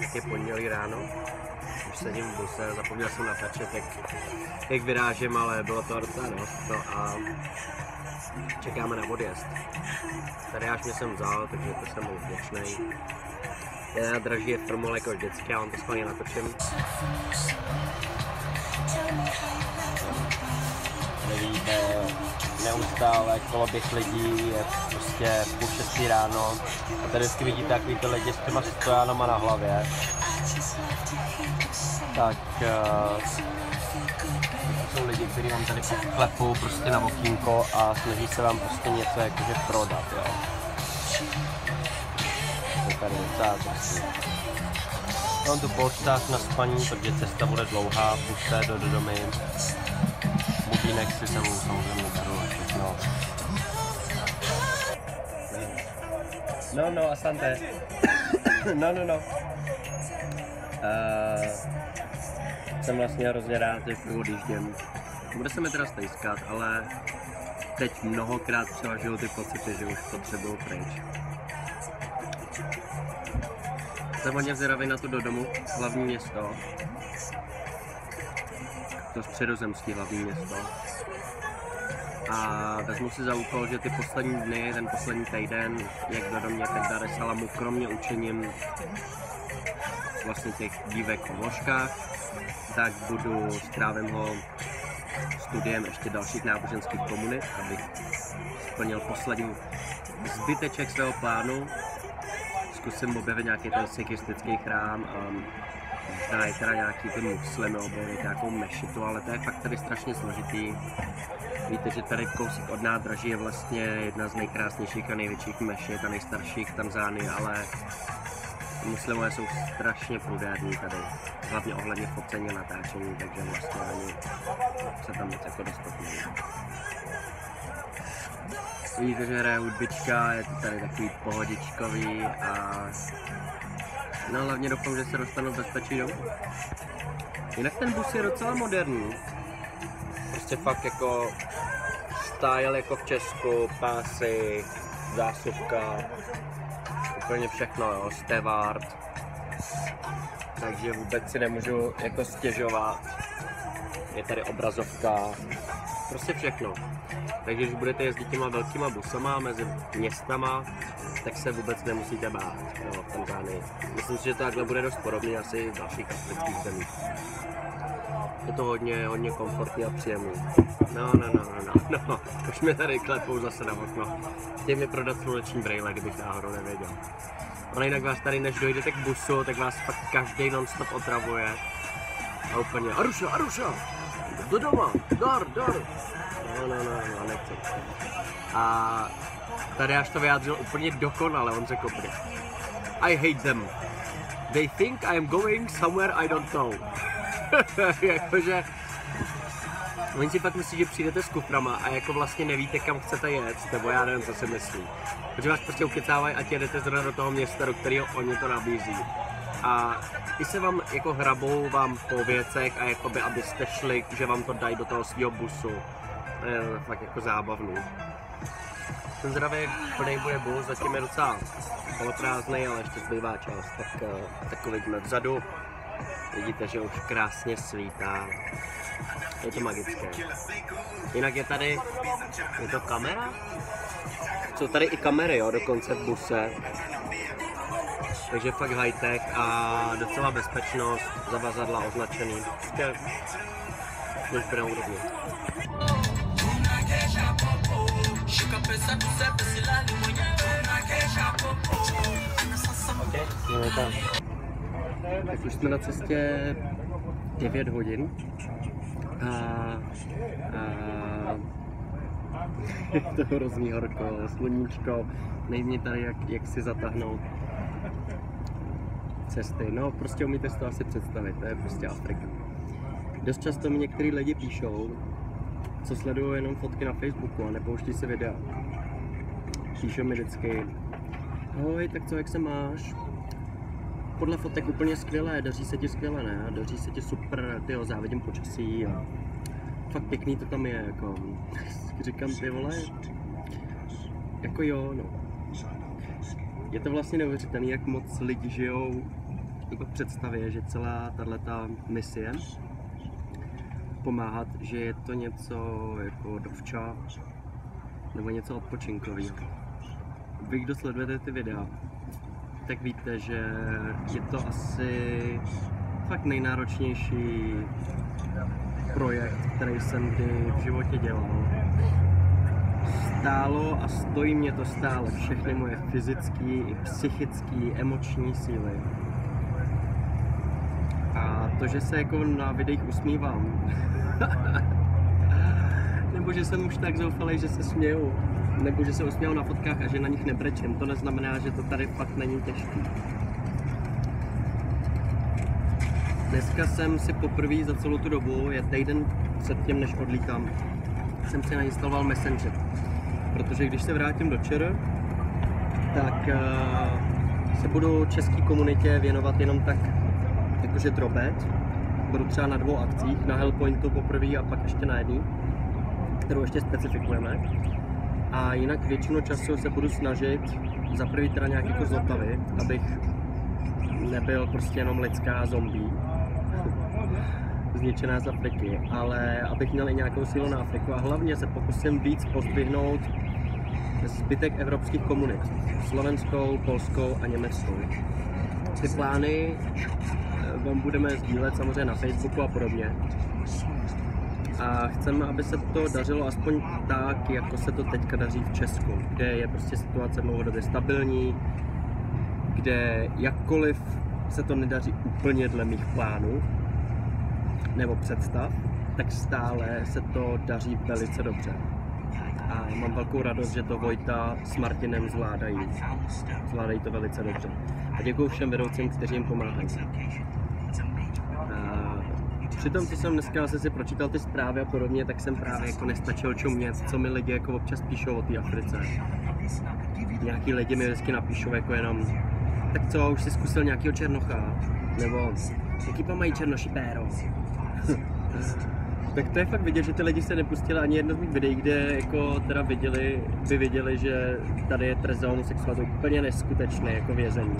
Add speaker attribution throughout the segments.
Speaker 1: Tak je pondělí ráno, už sedím v buse, zapomněl jsem natačet, jak, jak vyrážím, ale bylo to docela dost to a čekáme na odjezd. Tady až mě jsem vzal, takže to jsem byl vděčný. Je draží je formule jako vždycky, já vám to schválně natočím. Nevíte, neustále koloběh lidí, je prostě půl šestý ráno a tady vždycky vidíte takový ty lidi s těma stojanama na hlavě. Tak uh, jsou lidi, kteří vám tady klepou prostě na okýnko a snaží se vám prostě něco jakože prodat, jo. To tady docela prostě. Mám tu polštář na spaní, protože cesta bude dlouhá, puste do, do domy. Budínek si sebou samozřejmě beru a všechno. No, no, asante. no, no, no. Uh, jsem vlastně hrozně rád, že odjíždím. Bude se mi teda stejskat, ale teď mnohokrát převažuju ty pocity, že už potřebuju pryč. Jsem hodně zvědavý na tu do domu, hlavní město. To středozemský hlavní město. A vezmu si za úkol, že ty poslední dny, ten poslední týden, jak do domě, tak Dar es Salamu, kromě učením vlastně těch dívek v ložkách, tak budu, strávím ho studiem ještě dalších náboženských komunit, abych splnil poslední zbyteček svého plánu. Zkusím objevit nějaký ten sikhistický chrám a možná i teda nějaký ty muslimy objevit nějakou mešitu, ale to je fakt tady strašně složitý. Víte, že tady kousek od nádraží je vlastně jedna z nejkrásnějších a největších mešit a nejstarších v Tanzánii, ale muslimové jsou strašně prudérní tady, hlavně ohledně focení a natáčení, takže vlastně ani se tam moc jako dostat. Vidíte, že hraje hudbička, je to tady takový pohodičkový a no hlavně doufám, že se dostanu v bezpečí domů. Jinak ten bus je docela moderní. Prostě fakt jako style jako v Česku, pásy, zásuvka, úplně všechno, jo, Stevard. Takže vůbec si nemůžu jako stěžovat. Je tady obrazovka, prostě všechno. Takže když budete jezdit těma velkýma busama mezi městama, tak se vůbec nemusíte bát jo, v Tanzánii. Myslím si, že to takhle bude dost podobně asi v dalších afrických zemích. Je to hodně, hodně komfortní a příjemný. No, no, no, no, no, no. Už mě tady klepou zase na okno. Chtějí mi prodat sluneční brejle, kdybych náhodou nevěděl. Ale jinak vás tady, než dojdete k busu, tak vás fakt každý non-stop otravuje. A úplně, Aruša, Aruša, do doma, dar, dar. No, no, no, no, nechci. A tady až to vyjádřil úplně dokonale, on řekl. I hate them. They think I am going somewhere I don't know. Jakože Oni si fakt myslí, že přijdete s kuframa a jako vlastně nevíte, kam chcete jet, nebo já nevím, co si myslí. Protože vás prostě ukecávají a jedete zrovna do toho města, do kterého oni to nabízí. A i se vám jako hrabou vám po věcech a jakoby abyste šli, že vám to dají do toho svého busu. To je fakt jako zábavný. Ten zdravý plný bude bus, zatím je docela poloprázdný, ale ještě zbývá čas, tak, tak vidíme vzadu. Vidíte, že už krásně svítá. Je to magické. Jinak je tady, je to kamera? Jsou tady i kamery, jo, dokonce v buse. Takže fakt high-tech a docela bezpečnost, zavazadla označený. Prostě než bude úrovně. No, tak. Tak už jsme na cestě 9 hodin a, a je to hrozný horko, sluníčko, nejmě tady jak, jak si zatáhnout cesty. No, prostě umíte si to asi představit, to je prostě Afrika. Dost často mi některý lidi píšou, co sledují jenom fotky na Facebooku a nepouští si videa. Píšou mi vždycky, ahoj, tak co, jak se máš? podle fotek úplně skvělé, daří se ti skvěle, ne? Daří se ti super, ty závidím počasí a fakt pěkný to tam je, jako, říkám ty vole, jako jo, no. je to vlastně neuvěřitelné, jak moc lidi žijou jako představě, že celá tato misie pomáhat, že je to něco jako dovča nebo něco odpočinkového. Vy, kdo sledujete ty videa, tak víte, že je to asi fakt nejnáročnější projekt, který jsem kdy v životě dělal. Stálo a stojí mě to stále všechny moje fyzické i psychické, emoční síly. A to, že se jako na videích usmívám, nebo že jsem už tak zoufalý, že se směju, nebo že se usměju na fotkách a že na nich nebrečím, to neznamená, že to tady fakt není těžký. Dneska jsem si poprvé za celou tu dobu, je týden před tím, než odlítám, jsem si nainstaloval Messenger. Protože když se vrátím do ČR, tak uh, se budu české komunitě věnovat jenom tak, jakože drobet. Budu třeba na dvou akcích, na Hellpointu poprvé a pak ještě na jedný, kterou ještě specifikujeme. A jinak většinu času se budu snažit za prvý teda nějak jako zotavit, abych nebyl prostě jenom lidská zombie, zničená z Afriky, ale abych měl i nějakou sílu na Afriku a hlavně se pokusím víc pozdvihnout zbytek evropských komunit, slovenskou, polskou a německou. Ty plány eh, vám budeme sdílet samozřejmě na Facebooku a podobně. A chceme, aby se to dařilo aspoň tak, jako se to teďka daří v Česku, kde je prostě situace dlouhodobě stabilní, kde jakkoliv se to nedaří úplně dle mých plánů nebo představ, tak stále se to daří velice dobře. A mám velkou radost, že to Vojta s Martinem zvládají. Zvládají to velice dobře. A děkuji všem vedoucím, kteří jim pomáhají. Při tom, co jsem dneska zase si pročítal ty zprávy a podobně, tak jsem právě jako nestačil čumět, co mi lidi jako občas píšou o té Africe. Nějaký lidi mi vždycky napíšou jako jenom tak co, už jsi zkusil nějakého černocha? Nebo jaký pa mají černoši péro? tak to je fakt vidět, že ty lidi se nepustili ani jedno z mých videí, kde jako teda viděli, by viděli, že tady je trest za homosexualitu úplně neskutečné jako vězení.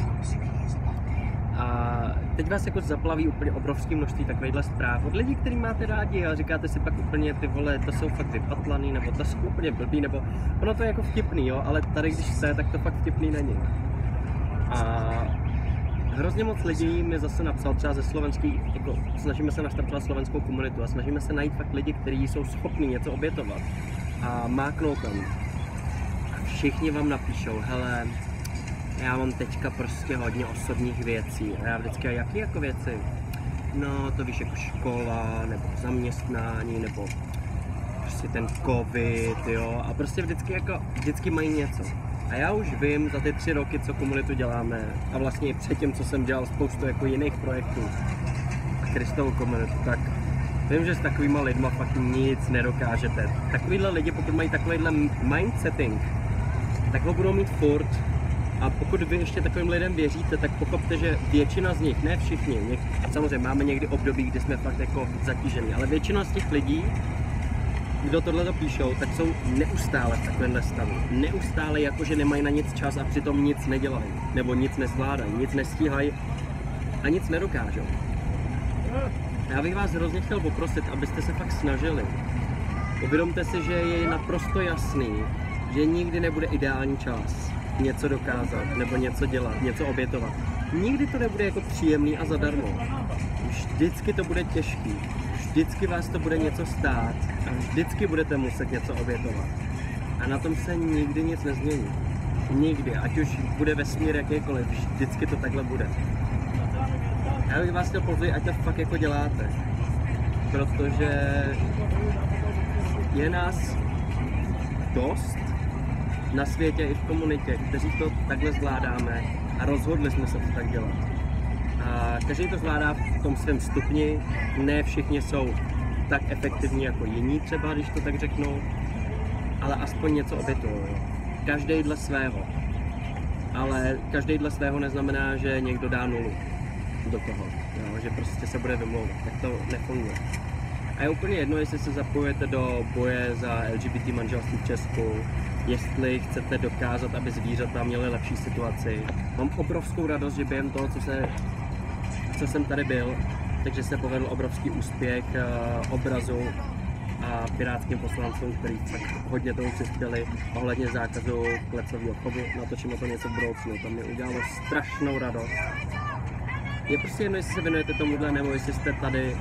Speaker 1: A teď vás jako zaplaví úplně obrovské množství takovýchhle zpráv od lidí, který máte rádi a říkáte si pak úplně ty vole, to jsou fakt vypatlaný, nebo to jsou úplně blbý, nebo ono to je jako vtipný, jo, ale tady když jste, tak to fakt vtipný není. A hrozně moc lidí mi zase napsal třeba ze slovenský, jako snažíme se naštartovat slovenskou komunitu a snažíme se najít fakt lidi, kteří jsou schopní něco obětovat a máknout tam. A všichni vám napíšou, hele, já mám teďka prostě hodně osobních věcí. A já vždycky, jaký jako věci? No, to víš, jako škola, nebo zaměstnání, nebo prostě ten covid, jo. A prostě vždycky jako, vždycky mají něco. A já už vím za ty tři roky, co komunitu děláme a vlastně i předtím, co jsem dělal spoustu jako jiných projektů a Kristovou komunitu, tak vím, že s takovýma lidma fakt nic nedokážete. Takovýhle lidi, pokud mají takovýhle mindsetting, tak ho budou mít furt a pokud vy ještě takovým lidem věříte, tak pochopte, že většina z nich, ne všichni, něk, samozřejmě máme někdy období, kdy jsme fakt jako zatížení, ale většina z těch lidí kdo tohle to píšou, tak jsou neustále v takovémhle stavu. Neustále jako, že nemají na nic čas a přitom nic nedělají. Nebo nic nezvládají, nic nestíhají a nic nedokážou. Já bych vás hrozně chtěl poprosit, abyste se fakt snažili. Uvědomte si, že je naprosto jasný, že nikdy nebude ideální čas něco dokázat, nebo něco dělat, něco obětovat. Nikdy to nebude jako příjemný a zadarmo. Vždycky to bude těžký vždycky vás to bude něco stát a vždycky budete muset něco obětovat. A na tom se nikdy nic nezmění. Nikdy, ať už bude vesmír jakýkoliv, vždycky to takhle bude. Já bych vás chtěl pozvat, ať to fakt jako děláte. Protože je nás dost na světě i v komunitě, kteří to takhle zvládáme a rozhodli jsme se to tak dělat. A každý to zvládá v tom svém stupni, ne všichni jsou tak efektivní jako jiní třeba, když to tak řeknu, ale aspoň něco obětují. Každý dle svého. Ale každý dle svého neznamená, že někdo dá nulu do toho, jo, že prostě se bude vymlouvat. Tak to nefunguje. A je úplně jedno, jestli se zapojujete do boje za LGBT manželství v Česku, jestli chcete dokázat, aby zvířata měly lepší situaci. Mám obrovskou radost, že během toho, co, se, co jsem tady byl, takže se povedl obrovský úspěch uh, obrazu a pirátským poslancům, kteří fakt hodně tomu přispěli ohledně zákazu klecového chovu. Natočím o to něco v budoucnu, to mi udělalo strašnou radost. Je prostě jedno, jestli se věnujete tomuhle, nebo jestli jste tady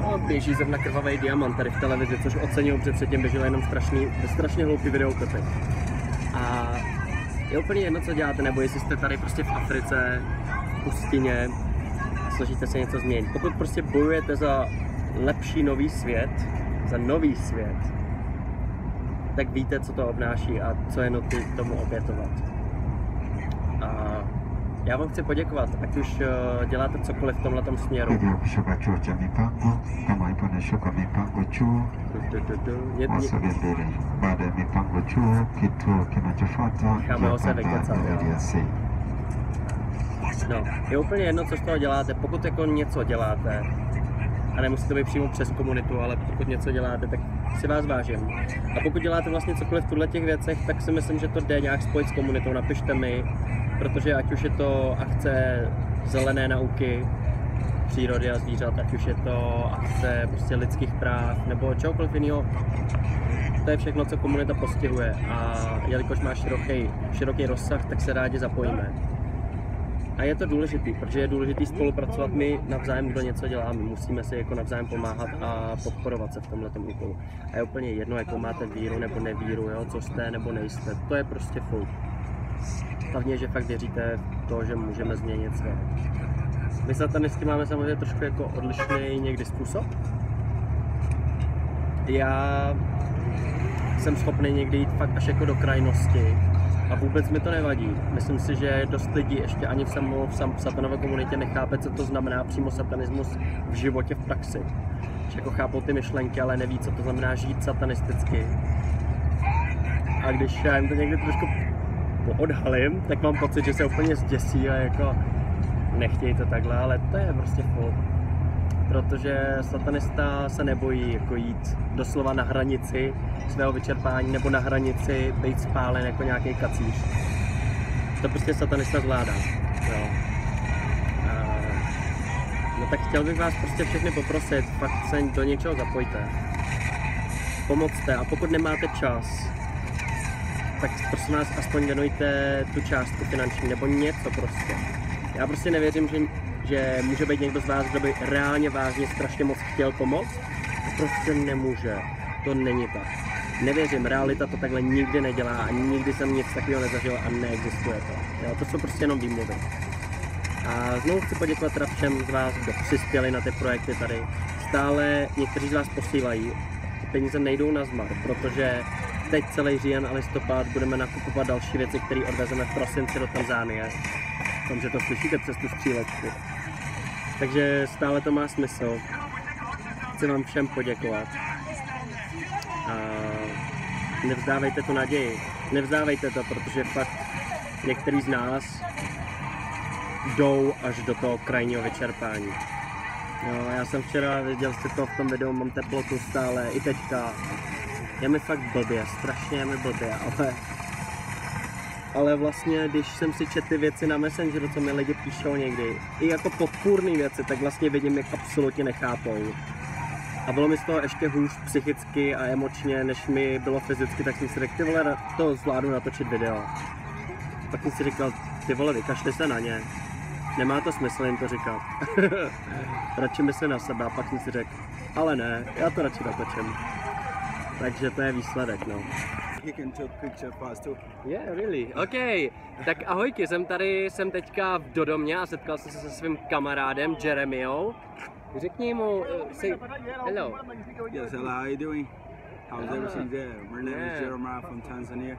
Speaker 1: No, běží zrovna krvavý diamant tady v televizi, což oceňuju, protože předtím běžel jenom strašný, strašně hloupý videoklipy. A je úplně jedno, co děláte, nebo jestli jste tady prostě v Africe, v pustině, snažíte se něco změnit. Pokud prostě bojujete za lepší nový svět, za nový svět, tak víte, co to obnáší a co je nutné tomu obětovat. Já vám chci poděkovat, ať už eh, děláte cokoliv v tomhle směru.
Speaker 2: Kama
Speaker 1: se vykecat, no, je úplně jedno, co z toho děláte. Pokud jako něco děláte, a nemusí to být přímo přes komunitu, ale pokud něco děláte, tak si vás vážím. A pokud děláte vlastně cokoliv v těchto těch věcech, tak si myslím, že to jde nějak spojit s komunitou. Napište mi, protože ať už je to akce zelené nauky, přírody a zvířat, ať už je to akce prostě lidských práv nebo čehokoliv jiného, to je všechno, co komunita postihuje a jelikož má široký, široký rozsah, tak se rádi zapojíme. A je to důležitý, protože je důležitý spolupracovat my navzájem, kdo něco dělá. My musíme si jako navzájem pomáhat a podporovat se v tomhle úkolu. A je úplně jedno, jakou máte víru nebo nevíru, jo? co jste nebo nejste. To je prostě fuk. Hlavně, že fakt věříte v to, že můžeme změnit svět. My satanisti máme samozřejmě trošku jako odlišný někdy způsob. Já jsem schopný někdy jít fakt až jako do krajnosti a vůbec mi to nevadí. Myslím si, že dost lidí ještě ani v, samo, v, sam, v satanové komunitě nechápe, co to znamená přímo satanismus v životě, v praxi. Že jako chápou ty myšlenky, ale neví, co to znamená žít satanisticky. A když já jim to někdy trošku odhalím, tak mám pocit, že se úplně zděsí a jako nechtějí to takhle, ale to je prostě fuk. Protože satanista se nebojí jako jít doslova na hranici svého vyčerpání nebo na hranici být spálen jako nějaký kacíř. To prostě satanista zvládá. Jo. A, no tak chtěl bych vás prostě všechny poprosit, fakt se do něčeho zapojte. Pomocte a pokud nemáte čas, tak prosím vás aspoň věnujte tu částku finanční nebo něco prostě. Já prostě nevěřím, že, že může být někdo z vás, kdo by reálně vážně strašně moc chtěl pomoct. Prostě nemůže. To není tak. Nevěřím, realita to takhle nikdy nedělá a nikdy jsem nic takového nezažil a neexistuje to. Jo, to jsou prostě jenom výmluvy. A znovu chci poděkovat teda všem z vás, kdo přispěli na ty projekty tady. Stále někteří z vás posílají. Peníze nejdou na zmar, protože teď celý říjen a listopad budeme nakupovat další věci, které odvezeme v prosinci do Tanzánie. Doufám, že to slyšíte přes tu střílečku. Takže stále to má smysl. Chci vám všem poděkovat. A nevzdávejte tu naději. Nevzdávejte to, protože fakt některý z nás jdou až do toho krajního vyčerpání. Jo, já jsem včera viděl jste to v tom videu, mám teplotu stále, i teďka. Je mi fakt blbě, strašně je mi blbě, ale ale vlastně, když jsem si četl ty věci na Messengeru, co mi lidi píšou někdy, i jako podpůrné věci, tak vlastně vidím, jak absolutně nechápou. A bylo mi z toho ještě hůř psychicky a emočně, než mi bylo fyzicky, tak jsem si řekl, ty vole, to zvládnu natočit video. Pak jsem si říkal, ty vole, vykašli se na ně. Nemá to smysl jim to říkat. radši mysli na sebe a pak jsem si řekl, ale ne, já to radši natočím. Takže to je výsledek, no.
Speaker 3: He can take picture fast too.
Speaker 1: Yeah, really. OK, tak ahojky, jsem tady, jsem teďka v Dodomě a setkal jsem se se svým kamarádem Jeremyou. Řekni mu, uh, say hello.
Speaker 3: Yes, hello, how you doing? How's
Speaker 1: Ah.
Speaker 3: everything there? My name
Speaker 1: Yeah.
Speaker 3: is Jeremiah from Tanzania.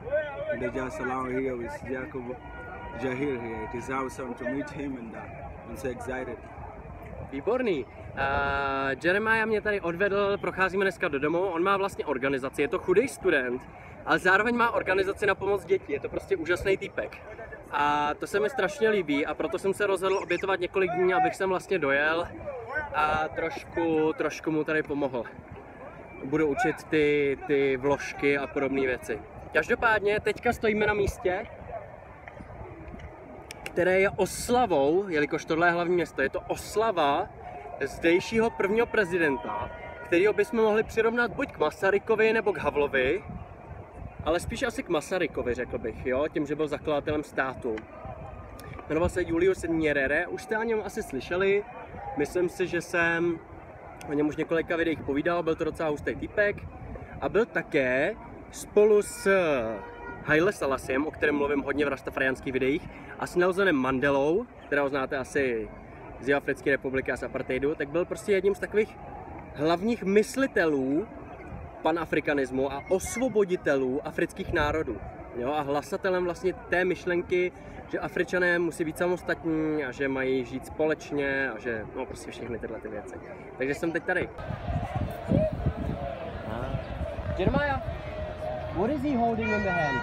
Speaker 3: And they just allow here with Jacob Jahir here. It is awesome to meet him and uh, I'm so excited.
Speaker 1: Výborný. Uh, Jeremiah mě tady odvedl, procházíme dneska do domu, on má vlastně organizaci, je to chudý student, ale zároveň má organizaci na pomoc dětí, je to prostě úžasný týpek. A to se mi strašně líbí a proto jsem se rozhodl obětovat několik dní, abych sem vlastně dojel a trošku, trošku mu tady pomohl. budu učit ty, ty vložky a podobné věci. Každopádně teďka stojíme na místě, které je oslavou, jelikož tohle je hlavní město, je to oslava zdejšího prvního prezidenta, kterýho bychom mohli přirovnat buď k Masarykovi nebo k Havlovi, ale spíš asi k Masarykovi, řekl bych, jo, tím, že byl zakladatelem státu. Jmenoval se Julius Nyerere, už jste o něm asi slyšeli, myslím si, že jsem o něm už několika videích povídal, byl to docela hustý typek a byl také spolu s Haile Salassiem, o kterém mluvím hodně v rastafariánských videích, a s Nelsonem Mandelou, kterého znáte asi z Jihoafrické republiky a z apartheidu, tak byl prostě jedním z takových hlavních myslitelů panafrikanismu a osvoboditelů afrických národů. Jo, a hlasatelem vlastně té myšlenky, že Afričané musí být samostatní a že mají žít společně a že no prostě všechny tyhle ty věci. Takže jsem teď tady. Jeremiah, what is he holding in the hand?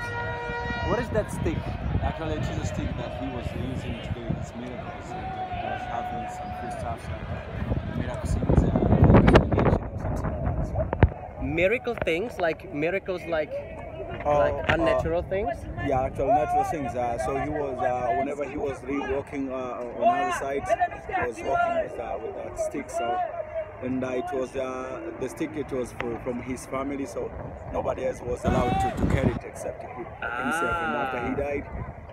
Speaker 1: What is that stick?
Speaker 3: Actually, it's a stick that he was using to do his miracles. He was having some few stuff, some miracles in his uh, investigation or something like that.
Speaker 1: Miracle things like miracles like
Speaker 3: Oh,
Speaker 1: like
Speaker 3: uh,
Speaker 1: unnatural things.
Speaker 3: Yeah, actual natural things. Uh, so he was, uh, whenever he was walking uh, on other sides, he was walking with, uh, with that stick. So, and uh, it was uh, the stick. It was for, from his family, so nobody else was allowed to, to carry it except he, himself. And after he died,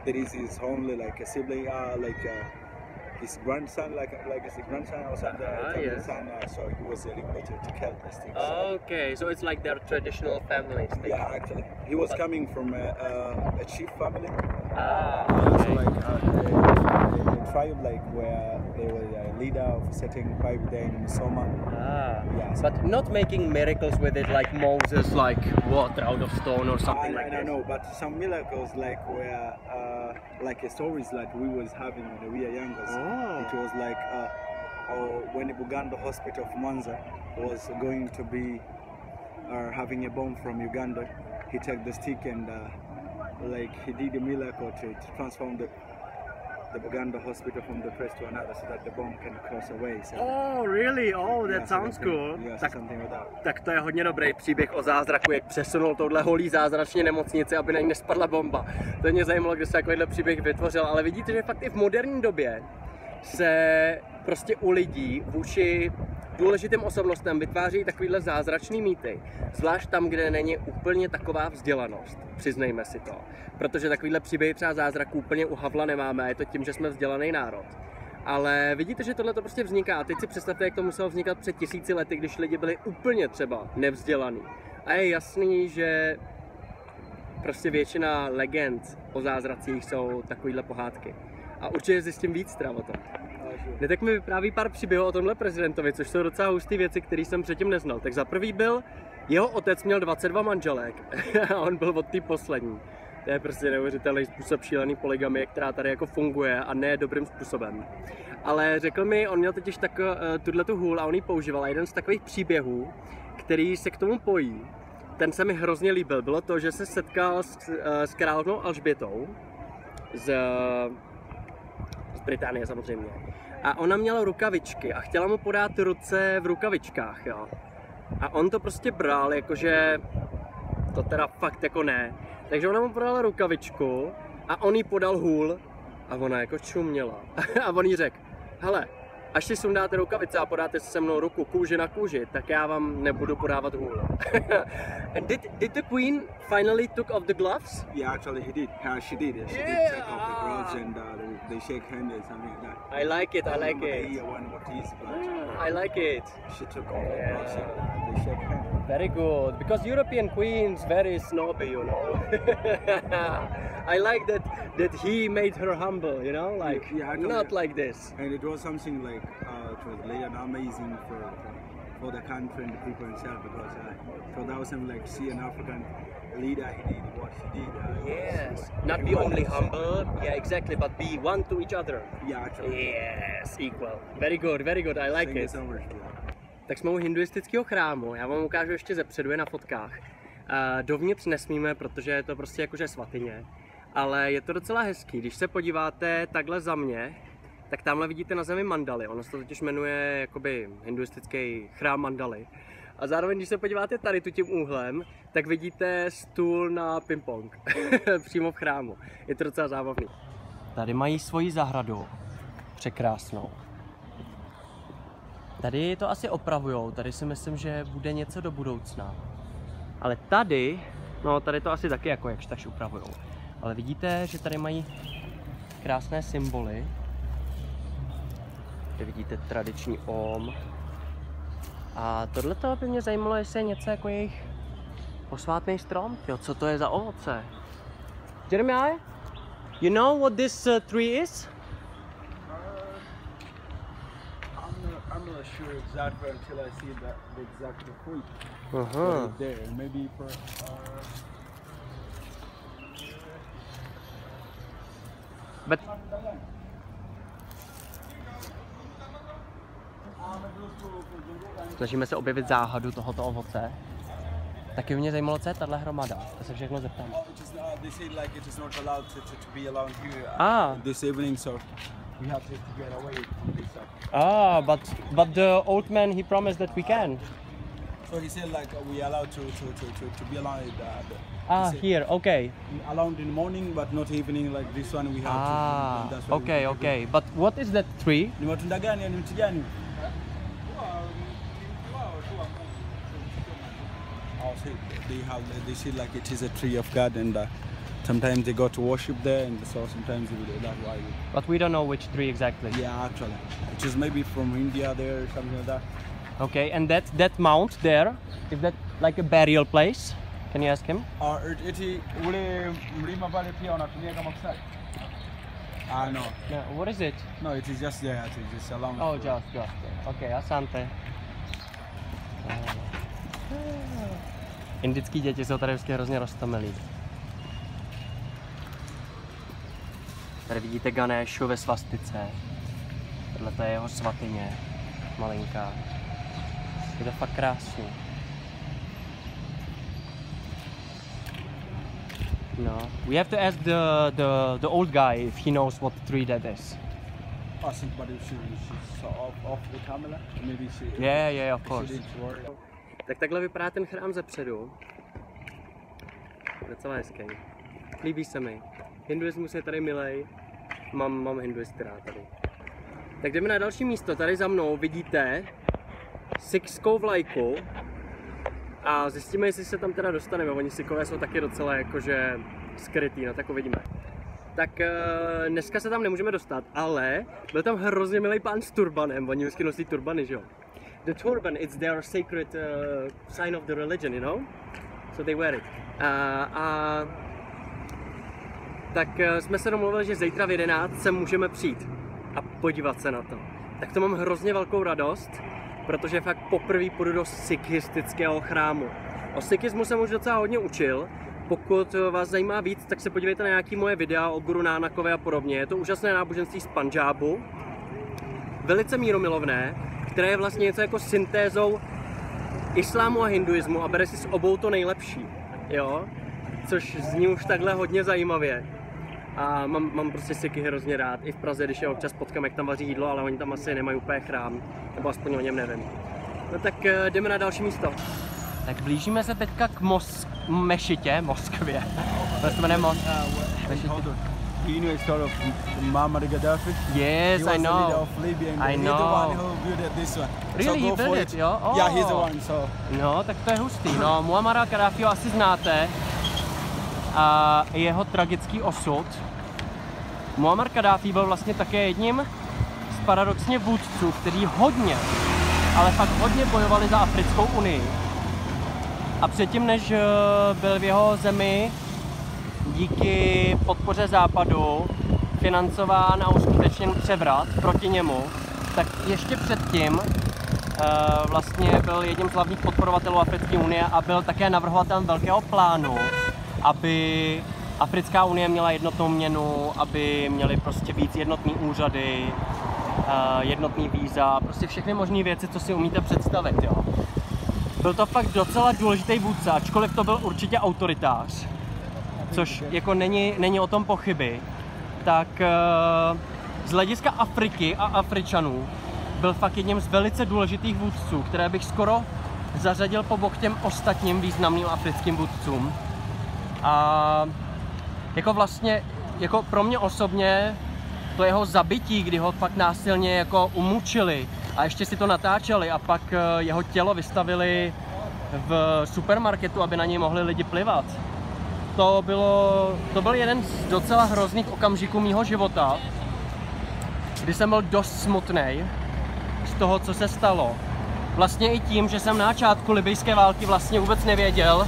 Speaker 3: there is his only like a sibling, uh, like uh, his grandson, like like his grandson or something.
Speaker 1: Ah,
Speaker 3: like
Speaker 1: yes.
Speaker 3: son, uh, so he was able to, to carry the stick.
Speaker 1: Okay, so it's like their traditional family thing.
Speaker 3: Yeah, actually, he was uh, coming from a, a, a chief family.
Speaker 1: Ah,
Speaker 3: So like uh, the, the, the tribe, like where they were a leader of a certain tribe there in Soma.
Speaker 1: Ah,
Speaker 3: Yeah, so-
Speaker 1: but not making miracles with it like Moses, like water out of stone or something
Speaker 3: I,
Speaker 1: like
Speaker 3: I
Speaker 1: that.
Speaker 3: don't know, but some miracles like where uh, like uh, stories like we was having when we were younger.
Speaker 1: Oh.
Speaker 3: It was like uh, oh, when the Buganda hospital of Mwanza was going to be uh, having a bomb from Uganda, he took the stick and uh, like he did a miracle to, to transform the the Buganda hospital from the place to another so that the bomb can cross away. So,
Speaker 1: Oh, really? Oh, that
Speaker 3: yeah, so
Speaker 1: sounds
Speaker 3: that-
Speaker 1: cool.
Speaker 3: Yeah, so
Speaker 1: Tak,
Speaker 3: something like that.
Speaker 1: tak to je hodně dobrý příběh o zázraku, jak přesunul touhle holý zázračně nemocnici, aby na ní nespadla bomba. To mě zajímalo, kde se takovýhle příběh vytvořil, ale vidíte, že fakt i v moderní době se prostě u lidí vůči důležitým osobnostem vytváří takovýhle zázračný mýty. Zvlášť tam, kde není úplně taková vzdělanost, přiznejme si to. Protože takovýhle příběhy třeba zázraků úplně u Havla nemáme a je to tím, že jsme vzdělaný národ. Ale vidíte, že tohle to prostě vzniká. A teď si představte, jak to muselo vznikat před tisíci lety, když lidi byli úplně třeba nevzdělaní. A je jasný, že prostě většina legend o zázracích jsou takovýhle pohádky. A určitě zjistím víc teda o tom. Ne, tak mi vypráví pár příběhů o tomhle prezidentovi, což jsou docela hustý věci, které jsem předtím neznal. Tak za prvý byl, jeho otec měl 22 manželek a on byl od té poslední. To je prostě neuvěřitelný způsob šílený polygamie, která tady jako funguje a ne dobrým způsobem. Ale řekl mi, on měl totiž tak, uh, tuhle tu hůl a on ji používal. A jeden z takových příběhů, který se k tomu pojí, ten se mi hrozně líbil. Bylo to, že se setkal s, uh, s královnou Alžbětou z, z Británie samozřejmě. A ona měla rukavičky a chtěla mu podat ruce v rukavičkách, jo. A on to prostě bral, jakože to teda fakt jako ne. Takže ona mu podala rukavičku a on jí podal hůl a ona jako čuměla. a on jí řekl, hele, až si sundáte rukavice a podáte se mnou ruku kůži na kůži, tak já vám nebudu podávat hůl. Did, did the queen finally took off the gloves?
Speaker 3: Yeah, actually he did. Uh, she did. She did
Speaker 1: Yeah.
Speaker 3: take off the gloves and uh, they, they shake hands and something like that.
Speaker 1: I like it, I like it.
Speaker 3: The year one what is, but
Speaker 1: I like it.
Speaker 3: she took off the gloves and uh, they shake hands.
Speaker 1: Very good, because European queens very snobby, you know. I like that that he made her humble, you know, like
Speaker 3: Yeah, I
Speaker 1: not like this.
Speaker 3: And it was something like uh, it was later amazing for, for for the country and the people itself because uh, so that was something like see an African leader he did what he did. Uh,
Speaker 1: Yes, not be only humble, yeah, exactly, but be one to each other.
Speaker 3: Yeah, actually.
Speaker 1: Yes, equal. Very good, very good. I like
Speaker 3: Thank you
Speaker 1: it.
Speaker 3: so much. Yeah.
Speaker 1: Tak jsme u hinduistického chrámu. Já vám ukážu ještě zepředu je na fotkách. Uh, dovnitř nesmíme, protože je to prostě jakože svatyně. Ale je to docela hezký. Když se podíváte takhle za mě, tak tamhle vidíte na zemi mandaly. Ono se to totiž jmenuje jakoby hinduistický chrám mandaly. A zároveň, když se podíváte tady tu tím úhlem, tak vidíte stůl na ping-pong. Přímo v chrámu. Je to docela zábavný. Tady mají svoji zahradu. Překrásnou. Tady to asi opravujou, tady si myslím, že bude něco do budoucna. Ale tady, no tady to asi taky jako jakž takž upravujou. Ale vidíte, že tady mají krásné symboly. Tady vidíte tradiční om. A tohle to by mě zajímalo, jestli je něco jako jejich posvátný strom. Jo, co to je za ovoce? Jeremiah, you know what this uh, tree is?
Speaker 3: I'm not, sure exactly until I see the, the exact fruit
Speaker 1: Aha.
Speaker 3: right there. Maybe for. Uh,
Speaker 1: But snažíme se objevit záhadu tohoto ovoce. Taky mě zajímalo, co je tahle hromada. To se všechno zeptám. Ah.
Speaker 3: this evening, so we have to, get away from this.
Speaker 1: Ah, but but the old man he promised that we can.
Speaker 3: so he said like we allowed to, to, to, to, to be allowed. Uh, the,
Speaker 1: Ah,
Speaker 3: he
Speaker 1: here, okay.
Speaker 3: allowed in the morning, but not evening like this one. We have
Speaker 1: Ah,
Speaker 3: to. that's
Speaker 1: okay, okay. But what is that tree?
Speaker 3: it. Ni matunda gani? Ni mti gani? They have they see like it is a tree of God, and uh, sometimes they go to worship there, and so sometimes we- that's why. We,
Speaker 1: But we don't know which tree exactly.
Speaker 3: yeah, actually, it is maybe from India there, or something like that.
Speaker 1: Okay, and that that mount there, is that like a burial place? Can you ask him?
Speaker 3: Or it- eti ule mlima pale pia wanatumia kama kusali. Ah no,
Speaker 1: No, what is it?
Speaker 3: no, it is just there. It is just along.
Speaker 1: Oh, just, just. Okay, asante. Indický děti jsou tady vždycky hrozně roztomilí. Tady vidíte Ganeshu ve svastice. Tohle to je jeho svatyně. Malinká. Je to fakt krásný. No. We have to ask the, the, the old guy if he knows what tree that is.
Speaker 3: I think, but if she she's off, off the camera, maybe she.
Speaker 1: Yeah, yeah, of course. Tak takhle vypadá ten chrám ze předu. Docela hezký. Líbí se mi. Hinduismus je tady milej. Mám, mám hinduisty rád tady. Tak jdeme na další místo. Tady za mnou vidíte sikskou vlajku. A zjistíme, jestli se tam teda dostaneme. Oni sikové jsou taky docela jakože skrytý, no tak uvidíme. Tak eh, dneska se tam nemůžeme dostat, ale byl tam hrozně milý pán s turbanem. Oni vždycky nosí turbany, že jo? The turban it's their sacred uh, sign of the religion you know so they wear it uh, a tak uh, jsme se domluvili, že zítra v 11 se můžeme přijít a podívat se na to. Tak to mám hrozně velkou radost, protože fakt poprvé půjdu do sikhistického chrámu. O sikhismu jsem už docela hodně učil, pokud vás zajímá víc, tak se podívejte na nějaké moje videa o Guru Nánakové a podobně. Je to úžasné náboženství z Panžábu, velice míromilovné, které je vlastně něco jako syntézou islámu a hinduismu a bere si s obou to nejlepší, jo? Což zní už takhle hodně zajímavě. A mám, mám prostě Sikhy hrozně rád. I v Praze, když je občas potkám, jak tam vaří jídlo, ale oni tam asi nemají úplně chrám. Nebo aspoň o něm nevím. No tak eh, jdeme na další místo. Tak blížíme se teďka k Mos- Mešitě, Moskvě. To se jmenuje Mos-
Speaker 3: on. Do you know story of Muammar Gaddafi?
Speaker 1: Yes,
Speaker 3: he was
Speaker 1: I
Speaker 3: the leader
Speaker 1: know.
Speaker 3: of Libya and
Speaker 1: I
Speaker 3: he's the one
Speaker 1: know.
Speaker 3: who built this one.
Speaker 1: Really,
Speaker 3: so
Speaker 1: he built
Speaker 3: for
Speaker 1: it, jo?
Speaker 3: Yeah, he's the
Speaker 1: Oh.
Speaker 3: one. So
Speaker 1: No, tak to je hustý. No, Muammara Kaddáfího asi znáte. A jeho tragický osud. Muammar Kaddáfí byl vlastně také jedním z paradoxně vůdců, kteří hodně, ale fakt hodně bojovali za Africkou unii. A předtím, než eh, byl v jeho zemi díky podpoře západu financován a uskutečněn převrat proti němu, tak ještě předtím eh, vlastně byl jedním z hlavních podporovatelů Africké unie a byl také navrhovatelem velkého plánu, aby Africká unie měla jednotnou měnu, aby měli prostě víc jednotný úřady, eh, jednotný víza, prostě všechny možné věci, co si umíte představit, jo. Byl to fakt docela důležitý vůdce, ačkoliv to byl určitě autoritář, což jako není, není o tom pochyby, tak eh, z hlediska Afriky a Afričanů byl fakt jedním z velice důležitých vůdců, které bych skoro zařadil po bok těm ostatním významným africkým vůdcům. A jako vlastně, jako pro mě osobně, to jeho zabití, kdy ho fakt násilně jako umučili a ještě si to natáčeli a pak eh, jeho tělo vystavili v supermarketu, aby na něj mohli lidi plivat. To, bylo, to byl jeden z docela hrozných okamžiků mýho života, kdy jsem byl dost smutný z toho, co se stalo. Vlastně i tím, že jsem na začátku libijské války vlastně vůbec nevěděl,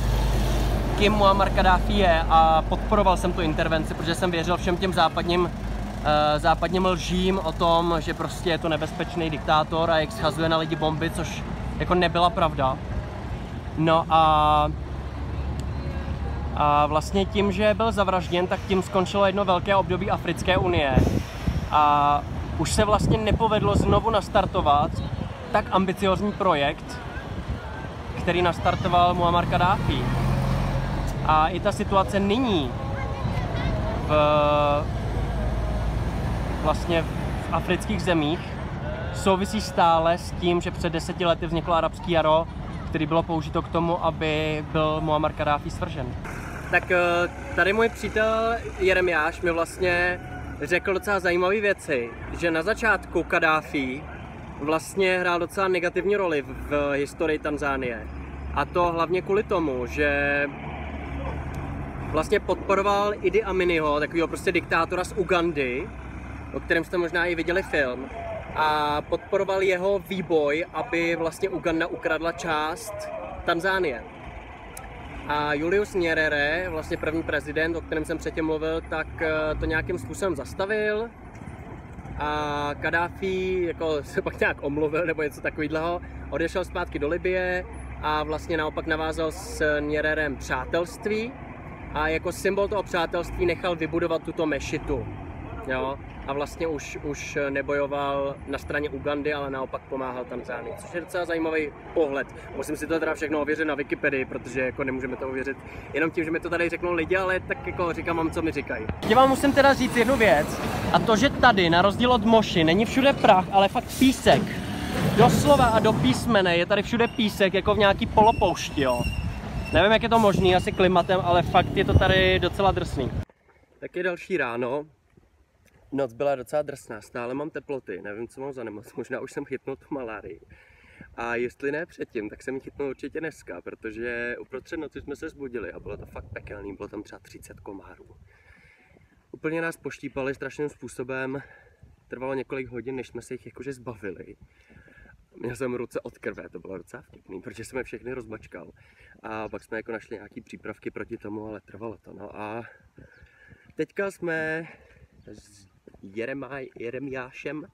Speaker 1: kým Muammar Gaddafi je a podporoval jsem tu intervenci, protože jsem věřil všem těm západním, uh, západním lžím o tom, že prostě je to nebezpečný diktátor a jak schazuje na lidi bomby, což jako nebyla pravda. No a a vlastně tím, že byl zavražděn, tak tím skončilo jedno velké období Africké unie. A už se vlastně nepovedlo znovu nastartovat tak ambiciozní projekt, který nastartoval Muammar Gaddafi. A i ta situace nyní v, vlastně v afrických zemích souvisí stále s tím, že před deseti lety vzniklo arabský jaro, který bylo použito k tomu, aby byl Muammar Gaddafi svržen. Tak eh, tady můj přítel Jeremiáš mi vlastně řekl docela zajímavé věci, že na začátku Kadáfi vlastně hrál docela negativní roli v historii Tanzánie. A to hlavně kvůli tomu, že vlastně podporoval Idi Aminiho, takového prostě diktátora z Ugandy, o kterém jste možná i viděli film, a podporoval jeho výboj, aby vlastně Uganda ukradla část Tanzánie. A Julius Nyerere, vlastně první prezident, o kterém jsem předtím mluvil, tak eh, to nějakým způsobem zastavil. A Kadáfi jako se pak nějak omluvil nebo něco takového, odešel zpátky do Libie a vlastně naopak navázal s Nyererem přátelství a jako symbol toho přátelství nechal vybudovat tuto mešitu. Jo? A vlastně už, už nebojoval na straně Ugandy, ale naopak pomáhal Tanzánii, což je docela zajímavý pohled. Musím si to teda všechno ověřit na Wikipedii, protože jako nemůžeme to ověřit jenom tím, že mi to tady řeknou lidi, ale tak jako říkám vám, co mi říkají. Já vám musím teda říct jednu věc, a to, že tady, na rozdíl od Moši, není všude prach, ale fakt písek. Doslova a do písmene je tady všude písek, jako v nějaký polopoušti, jo. Nevím, jak je to možný, asi klimatem, ale fakt je to tady docela drsný. Tak je další ráno, Noc byla docela drsná, stále mám teploty, nevím, co mám za nemoc, možná už jsem chytnul tu malárii. A jestli ne předtím, tak jsem ji chytnul určitě dneska, protože uprostřed noci jsme se zbudili a bylo to fakt pekelný, bylo tam třeba 30 komárů. Úplně nás poštípali strašným způsobem, trvalo několik hodin, než jsme se jich jakože zbavili. Měl jsem ruce od krve, to bylo docela vtipný, protože jsem je všechny rozmačkal. A pak jsme jako našli nějaký přípravky proti tomu, ale trvalo to. No a teďka jsme Jeremaj, Jeremiášem.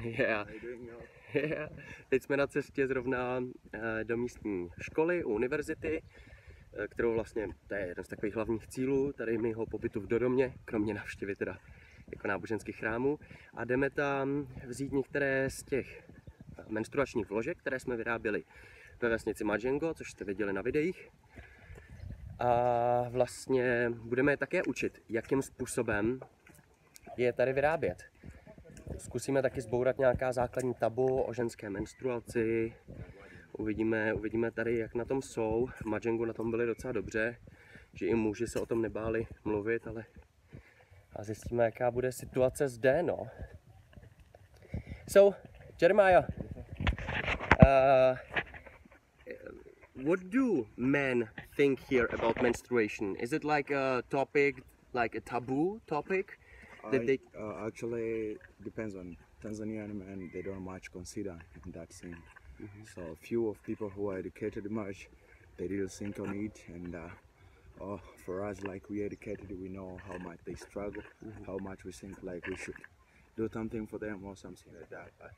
Speaker 1: Yeah. Yeah. Teď jsme na cestě zrovna eh, do místní školy, univerzity, eh, kterou vlastně, to je jeden z takových hlavních cílů tady mého pobytu v Dodomě, kromě návštěvy teda jako náboženských chrámů. A jdeme tam vzít některé z těch eh, menstruačních vložek, které jsme vyráběli ve vesnici Majengo, což jste viděli na videích. A vlastně budeme je také učit, jakým způsobem je tady vyrábět. Zkusíme taky zbourat nějaká základní tabu o ženské menstruaci. Uvidíme, uvidíme tady, jak na tom jsou. V Majengu na tom byli docela dobře, že i muži se o tom nebáli mluvit, ale a zjistíme, jaká bude situace zde, no. So, Jeremiah, uh, what do men think here about menstruation? Is it like a topic, like a taboo topic? Did they?
Speaker 3: Uh, actually, depends on Tanzanian men. They don't much consider in that scene.
Speaker 1: Mm-hmm.
Speaker 3: So few of people who are educated much, they didn't think on it. And uh, oh, for us, like we educated, we know how much they struggle,
Speaker 1: Mm-hmm.
Speaker 3: how much we think like we should do something for them or something like that. But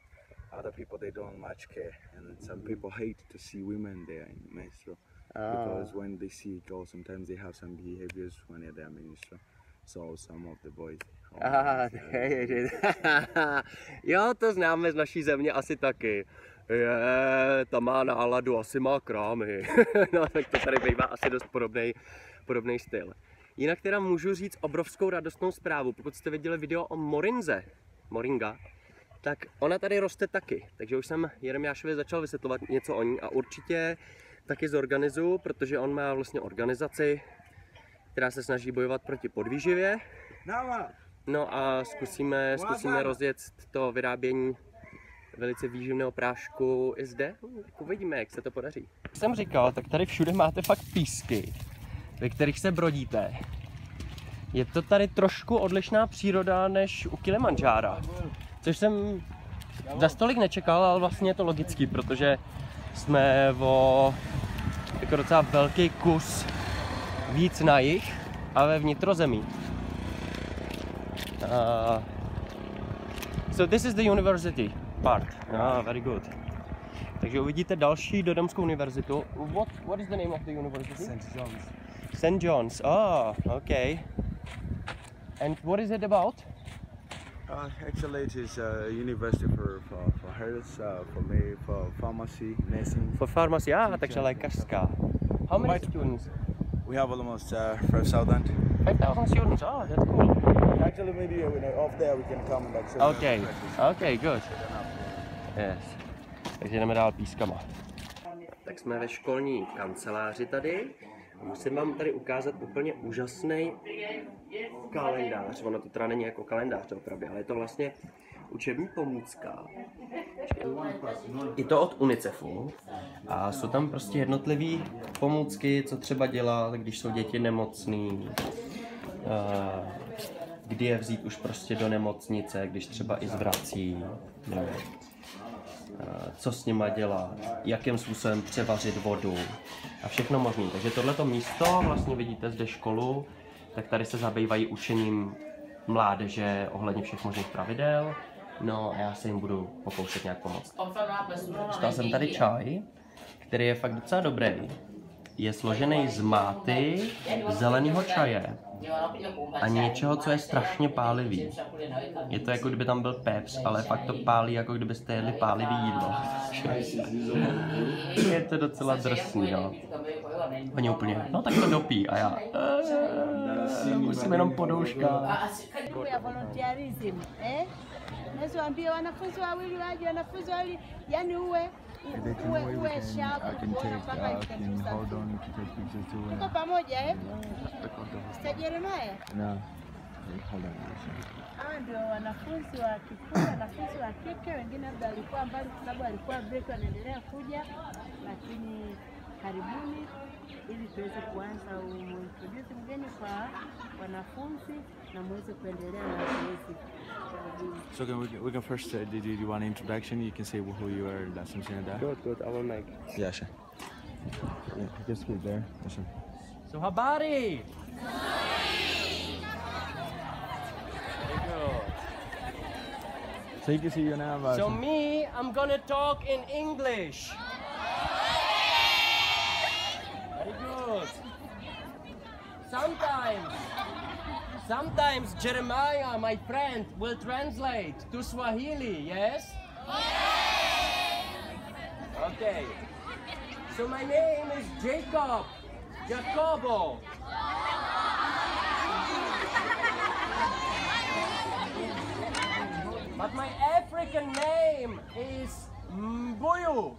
Speaker 3: other people, they don't much care. And some people hate to see women there in menstrual. Because when they see girls, sometimes they have some behaviors when they're menstrual. So some of the boys. Oh,
Speaker 1: Ah,
Speaker 3: yes, uh,
Speaker 1: jo, to známe z naší země asi taky. Je, ta má náladu, asi má krámy. no, tak to tady bývá asi dost podobný, podobný styl. Jinak teda můžu říct obrovskou radostnou zprávu. Pokud jste viděli video o Morinze, Moringa, tak ona tady roste taky. Takže už jsem Jeremiášovi začal vysvětlovat něco o ní a určitě taky zorganizuju, protože on má vlastně organizaci, která se snaží bojovat proti podvýživě. No a zkusíme, zkusíme rozjet to vyrábění velice výživného prášku i zde. Tak uvidíme, jak se to podaří. Jak jsem říkal, tak tady všude máte fakt písky, ve kterých se brodíte. Je to tady trošku odlišná příroda než u Kilimanjára, což jsem za stolik nečekal, ale vlastně je to logický, protože jsme o jako docela velký kus víc na jich a ve vnitrozemí. Uh, so this is the university part. Ah, very good. Takže uvidíte další Dodamskou univerzitu. What, what is the name of the university?
Speaker 4: St. John's.
Speaker 1: St. John's. Oh, okay. And what is it about?
Speaker 4: Uh, actually, it is a university for, for, for health, uh, for me, for pharmacy, nursing.
Speaker 1: For pharmacy. Ah, takže lékařská. How many students?
Speaker 4: We have almost uh, 5,000.
Speaker 1: 5,000 students. Oh, that's cool.
Speaker 3: Actually, maybe you know, off there we can come and like show
Speaker 1: Okay. Okay, good. Yes. Takže jdeme dál pískama. Tak jsme ve školní kanceláři tady. Musím vám tady ukázat úplně úžasný kalendář. Ono to teda není jako kalendář opravdu, ale je to vlastně učební pomůcka. I to od UNICEFu. A jsou tam prostě jednotlivé pomůcky, co třeba dělat, když jsou děti nemocný. Kdy je vzít už prostě do nemocnice, když třeba i zvrací. No. Eh, Co s nima dělat, jakým způsobem převařit vodu a všechno možné. Takže tohleto místo, vlastně vidíte zde školu, tak tady se zabývají učením mládeže ohledně všech možných pravidel. No a já se jim budu pokoušet nějak pomoct. Dostal jsem tady čaj, který je fakt docela dobrý. Je složený z máty, zeleného čaje a něčeho, co je strašně pálivý. Je to jako kdyby tam byl peps, ale fakt to pálí, jako kdybyste jedli pálivý jídlo. je to docela drsný, no. Oni úplně, no tak to dopí a já, "Eh, musím jenom podouška.
Speaker 4: They can wait, we can, I can take, uh,
Speaker 5: can
Speaker 4: hold on to take pictures too.
Speaker 5: Tuko pamoja eh? Mr. Jeremiah,
Speaker 4: No.
Speaker 5: Hawa ndio wanafunzi wa kikuu wanafunzi wa kike, wengine labda walikuwa mbali kwa sababu walikuwa break, wanaendelea kuja, lakini karibuni ili tuweze kuanza uintroduce mgeni kwa wanafunzi na muweze kuendelea na zoezi.
Speaker 4: So can we, we can first, uh, did you, do you want an introduction? You can say who you are, and that's something like that.
Speaker 1: Good, good, I will make.
Speaker 4: Yeah, sure. Yeah, just wait there. Listen.
Speaker 1: So habari! Very good.
Speaker 4: So you can see you now. Uh,
Speaker 1: So me, I'm gonna talk in English. Very good. Sometimes, sometimes Jeremiah, my friend, will translate to Swahili. Yes. Okay. So my name is Jacob. Jacobo. But my African name is Mbuyu.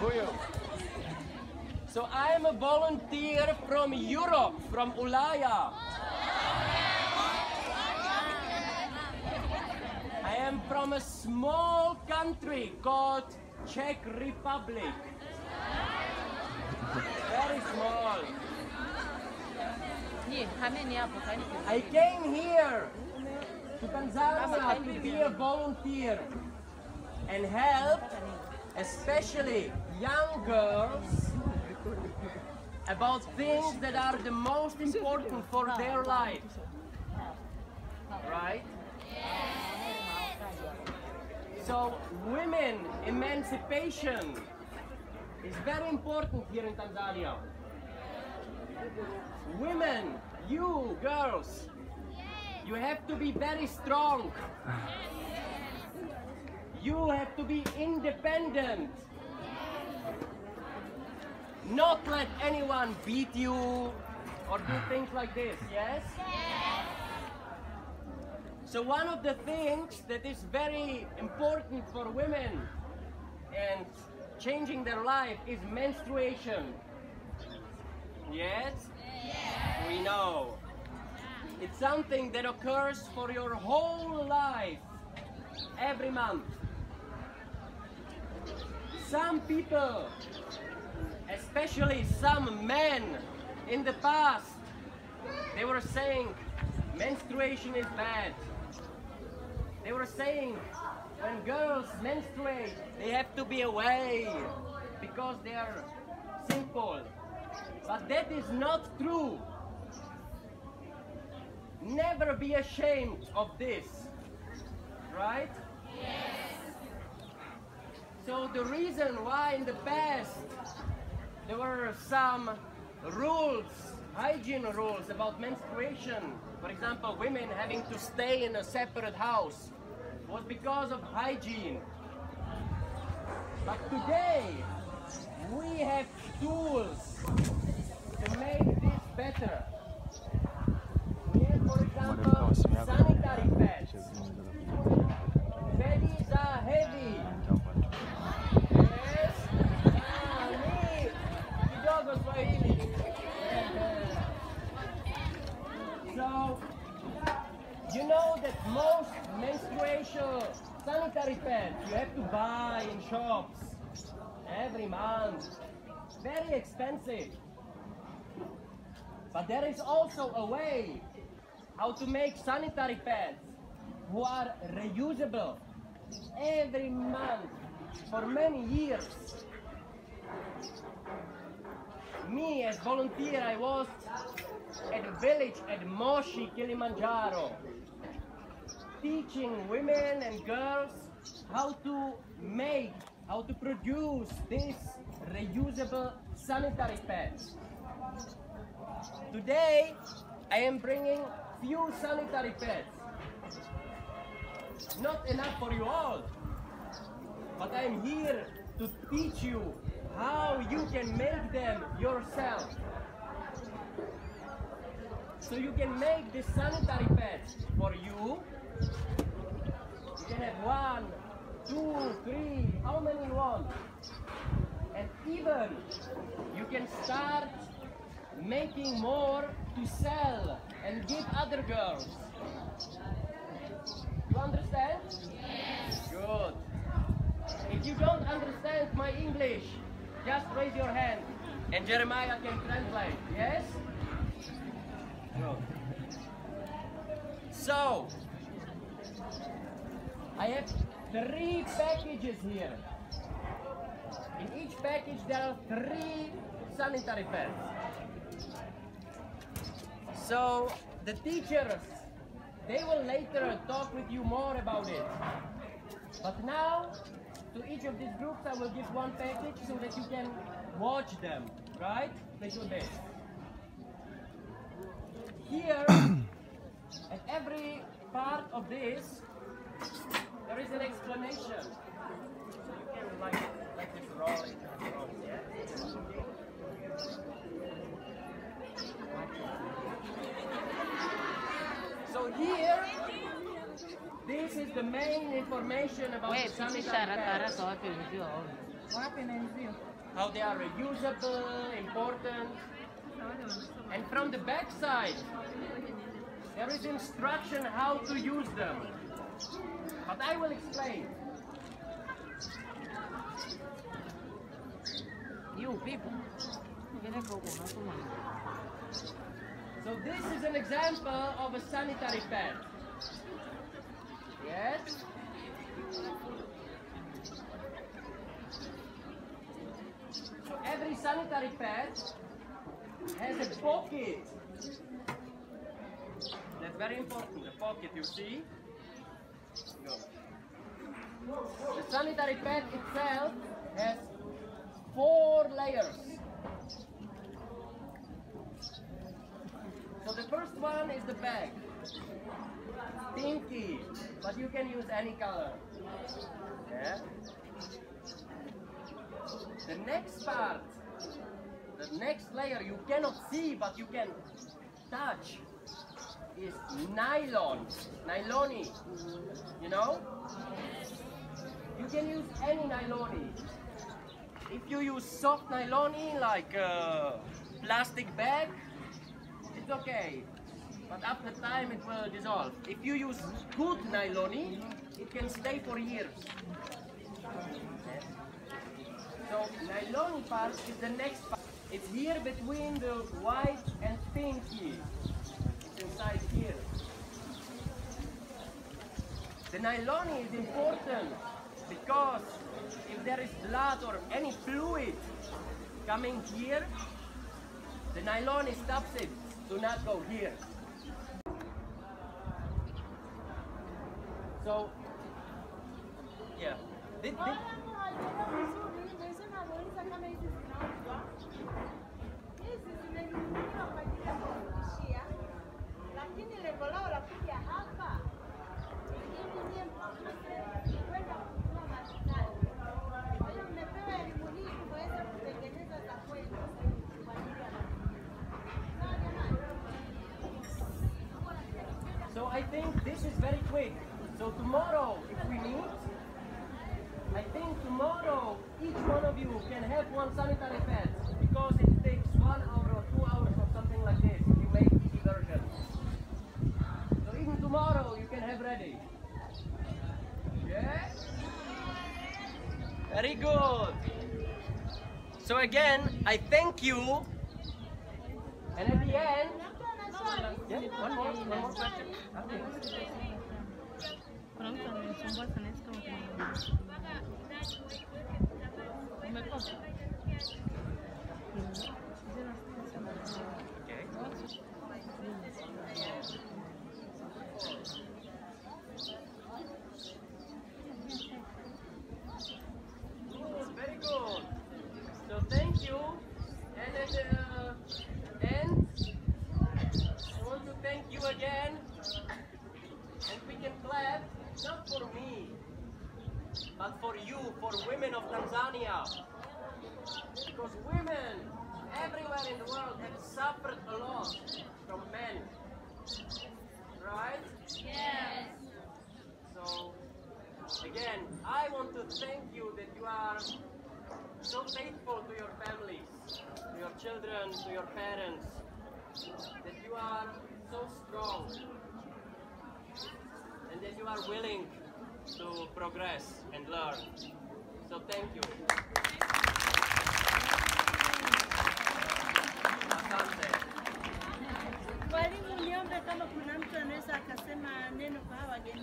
Speaker 1: Mbuyu. So I'm a volunteer from Europe, from Ulaya. I am from a small country called Czech Republic. Very small. I came here to Tanzania to be a volunteer and help, especially young girls, about things that are the most important for their life. Right? So, women emancipation is very important here in Tanzania. Women, you girls, you have to be very strong. You have to be independent. Not let anyone beat you or do things like this, yes? So one of the things that is very important for women and changing their life is menstruation. Yes? We know. It's something that occurs for your whole life, every month. Some people, especially some men in the past, they were saying menstruation is bad. They were saying when girls menstruate, they have to be away because they are simple. But that is not true. Never be ashamed of this. Right? Yes. So the reason why in the past there were some rules, hygiene rules about menstruation, for example, women having to stay in a separate house, was because of hygiene. But today, we have tools to make this better. We have, for example, sanitary pads. Pedis are heavy. Yes. Ah, me. Kidogo Swahili. So, you know that most menstruation sanitary pads you have to buy in shops every month. Very expensive. But there is also a way how to make sanitary pads who are reusable every month for many years. Me as volunteer, I was at a village at Moshi, Kilimanjaro, teaching women and girls how to make, how to produce these reusable sanitary pads. Today, I am bringing few sanitary pads. Not enough for you all, but I am here to teach you how you can make them yourself. So you can make the sanitary pads for you. You can have one, two, three, how many you want. And even you can start making more to sell and give other girls. You understand? Yes. Good. If you don't understand my English, just raise your hand and Jeremiah can translate. Yes? Good. So, I have three packages here. In each package there are three sanitary pads. So the teachers, they will later talk with you more about it. But now, to each of these groups I will give one package so that you can watch them, right? Please do this. Here, at every part of this, there is an explanation. So you can like, like this roll it, roll yeah? So here, this is the main information about
Speaker 5: Wewe
Speaker 1: the sanitary pads.
Speaker 5: tarasa wapi wenzio waone. Wapi na wenzio?
Speaker 1: how they are reusable, important. And from the back side, there is instruction how to use them. But I will explain.
Speaker 5: You people. Ngine huko nasoma.
Speaker 1: So this is an example of a sanitary pad. Yes? So every sanitary pad has a pocket. That's very important, the pocket, you see? The sanitary pad itself has four layers. So the first one is the bag. Pinky, but you can use any color. Yeah. The next part, the next layer you cannot see but you can touch. is nylon, nyloni. You know? You can use any nyloni. If you use soft nyloni like a plastic bag, okay. But after time it will dissolve. If you use good nyloni, it can stay for years. So nylon part is the next part. It's here between the white and pinky. It's inside here. The nylon is important because if there is blood or any fluid coming here, the nylon stops it to not go here. So, yeah. Can have one sanitary pad because it takes one hour or two hours or something like this if you make easy version. So even tomorrow you can have ready. Yeah? Very good. So again, I thank you. And at the end, yeah, one more, one more question. Okay. Okay. Suffered a lot from men. Right? Yes. So, again, I want to thank you that you are so faithful to your families, to your children, to your parents, that you are so strong, and that you are willing to progress and learn. So, thank you.
Speaker 5: Mwalimu, niombe kama kuna mtu anaweza akasema neno kwa hawa wageni.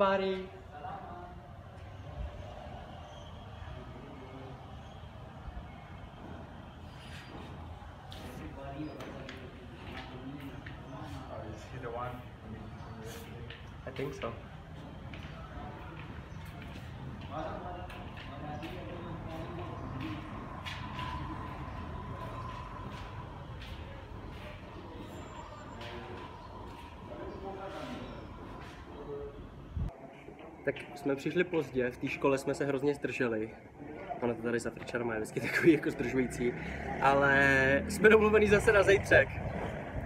Speaker 1: body Tak jsme přišli pozdě, v té škole jsme se hrozně zdrželi. Ono to tady za Fričarma je vždycky takový jako zdržující. Ale jsme domluvený zase na zítřek.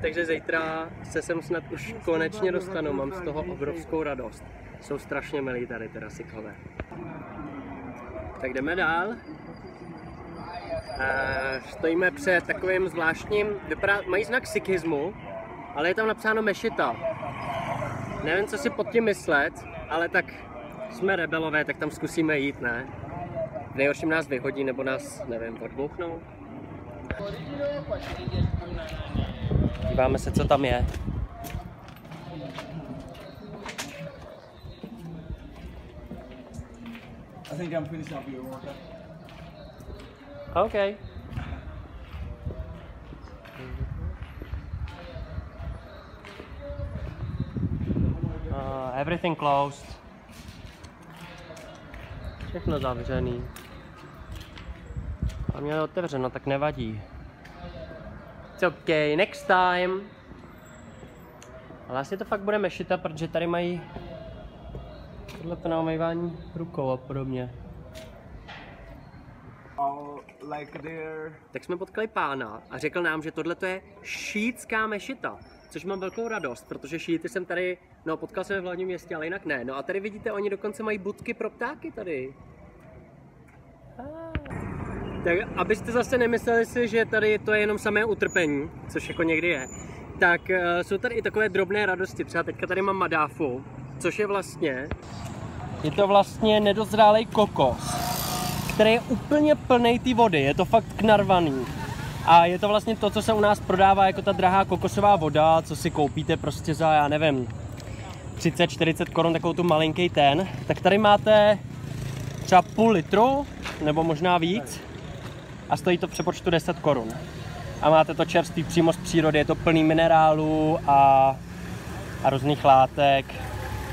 Speaker 1: Takže zítra se sem snad už konečně dostanu, mám z toho obrovskou radost. Jsou strašně milí tady teda Sikhové. Tak jdeme dál. Eh, Stojíme před takovým zvláštním, vypadá, mají znak sikhismu, ale je tam napsáno mešita. Nevím, co si pod tím myslet, ale tak jsme rebelové, tak tam zkusíme jít, ne? V nejhorším nás vyhodí, nebo nás, nevím, odbouchnou. Díváme se, co tam je.
Speaker 3: I think I'm finished up your water.
Speaker 1: OK. Uh, everything closed. Všechno zavřený. A měl otevřeno, tak nevadí. It's okay, next time. Ale asi to fakt bude mešita, protože tady mají tohle to na omývání rukou a podobně.
Speaker 3: Like there.
Speaker 1: tak jsme potkali pána a řekl nám, že tohle je šítská mešita. Což mám velkou radost, protože šíty jsem tady, no potkal jsem v hlavním městě, ale jinak ne. No a tady vidíte, oni dokonce mají budky pro ptáky tady. Tak abyste zase nemysleli si, že tady to je jenom samé utrpení, což jako někdy je, tak uh, jsou tady i takové drobné radosti. Třeba teďka tady mám madáfu, což je vlastně... Je to vlastně nedozrálej kokos který je úplně plný ty vody, je to fakt knarvaný. A je to vlastně to, co se u nás prodává jako ta drahá kokosová voda, co si koupíte prostě za, já nevím, 30-40 korun, takovou tu malinký ten. Tak tady máte třeba půl litru, nebo možná víc. A stojí to v přepočtu 10 korun. A máte to čerstvý přímo z přírody, je to plný minerálů a, a různých látek,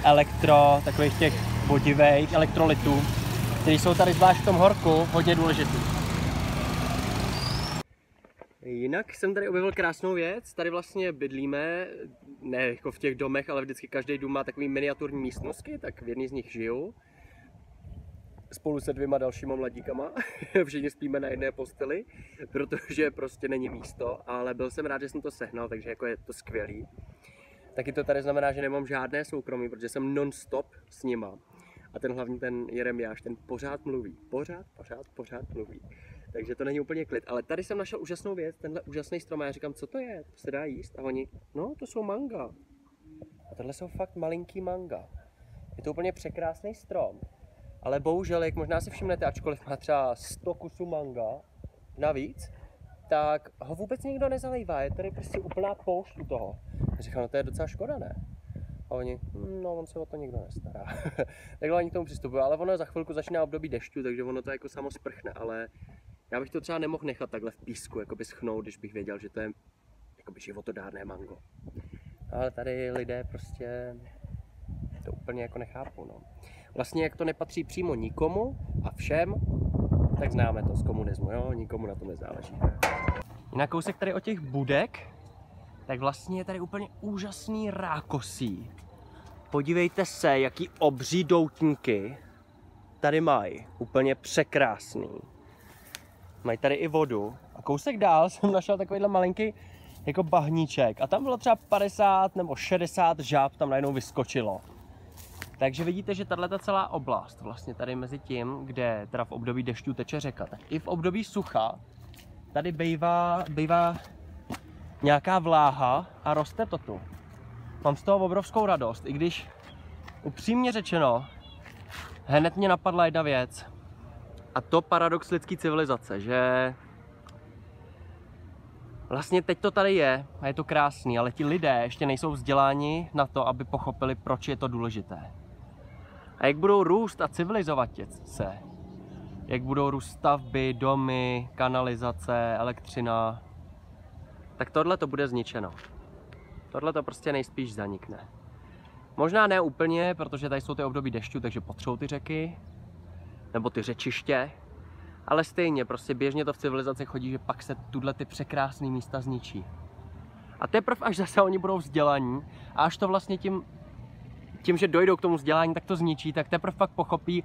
Speaker 1: elektro, takových těch vodivých elektrolytů které jsou tady zvlášť v tom horku hodně důležitý. Jinak jsem tady objevil krásnou věc. Tady vlastně bydlíme, ne jako v těch domech, ale vždycky každý dům má takový miniaturní místnosti, tak v jedné z nich žiju. Spolu se dvěma dalšíma mladíkama. Všichni spíme na jedné posteli, protože prostě není místo, ale byl jsem rád, že jsem to sehnal, takže jako je to skvělý. Taky to tady znamená, že nemám žádné soukromí, protože jsem non-stop s nima. A ten hlavní, ten Jeremiáš, ten pořád mluví. Pořád, pořád, pořád mluví. Takže to není úplně klid. Ale tady jsem našel úžasnou věc, tenhle úžasný strom. A já říkám, co to je? To se dá jíst? A oni, no, to jsou manga. A tohle jsou fakt malinký manga. Je to úplně překrásný strom. Ale bohužel, jak možná si všimnete, ačkoliv má třeba 100 kusů manga navíc, tak ho vůbec nikdo nezalejvá. Je tady prostě úplná poušť u toho. A říkám, no to je docela škoda, ne? A oni, "Hm, no on se o to nikdo nestará. Takhle oni k tomu přistupují, ale ono za chvilku začíná období dešťu, takže ono to jako samo sprchne, ale já bych to třeba nemohl nechat takhle v písku, jakoby schnout, když bych věděl, že to je jakoby životodárné mango. Ale tady lidé prostě to úplně jako nechápou, no. Vlastně jak to nepatří přímo nikomu a všem, tak známe to z komunismu, jo, nikomu na tom nezáleží. Jinak kousek tady o těch budek, tak vlastně je tady úplně úžasný rákosí. Podívejte se, jaký obří doutníky tady mají. Úplně překrásný. Mají tady i vodu. A kousek dál jsem našel takovýhle malinký jako bahníček. A tam bylo třeba 50 nebo 60 žáb tam najednou vyskočilo. Takže vidíte, že tahle celá oblast, vlastně tady mezi tím, kde teda v období dešťů teče řeka, tak i v období sucha tady bývá, bývá nějaká vláha a roste to tu. Mám z toho obrovskou radost, i když upřímně řečeno, hned mě napadla jedna věc. A to paradox lidské civilizace, že vlastně teď to tady je a je to krásný, ale ti lidé ještě nejsou vzděláni na to, aby pochopili, proč je to důležité. A jak budou růst a civilizovat se, jak budou růst stavby, domy, kanalizace, elektřina, tak tohle to bude zničeno. Tohle to prostě nejspíš zanikne. Možná ne úplně, protože tady jsou ty období dešťu, takže potřebují ty řeky, nebo ty řečiště, ale stejně, prostě běžně to v civilizaci chodí, že pak se tuhle ty překrásné místa zničí. A teprve až zase oni budou vzdělaní a až to vlastně tím, tím, že dojdou k tomu vzdělání, tak to zničí, tak teprve pak pochopí,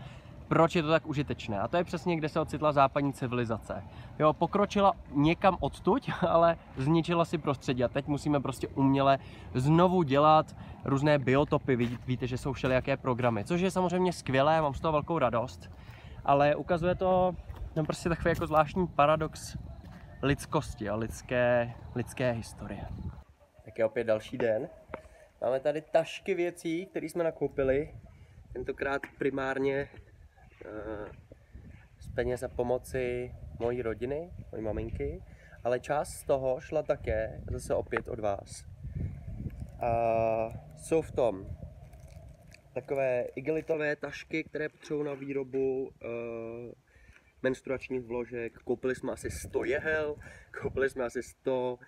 Speaker 1: proč je to tak užitečné. A to je přesně, kde se ocitla západní civilizace. Jo, pokročila někam odtuď, ale zničila si prostředí a teď musíme prostě uměle znovu dělat různé biotopy. Ví- Víte, že jsou všelijaké programy, což je samozřejmě skvělé, mám z toho velkou radost, ale ukazuje to no prostě takový jako zvláštní paradox lidskosti a lidské, lidské historie. Tak je opět další den. Máme tady tašky věcí, které jsme nakoupili. Tentokrát primárně uh, z peněz a pomoci mojí rodiny, mojí maminky. Ale část z toho šla také zase opět od vás. A jsou v tom takové igelitové tašky, které potřebují na výrobu uh, menstruačních vložek. Koupili jsme asi 100 jehel, koupili jsme asi 100 uh,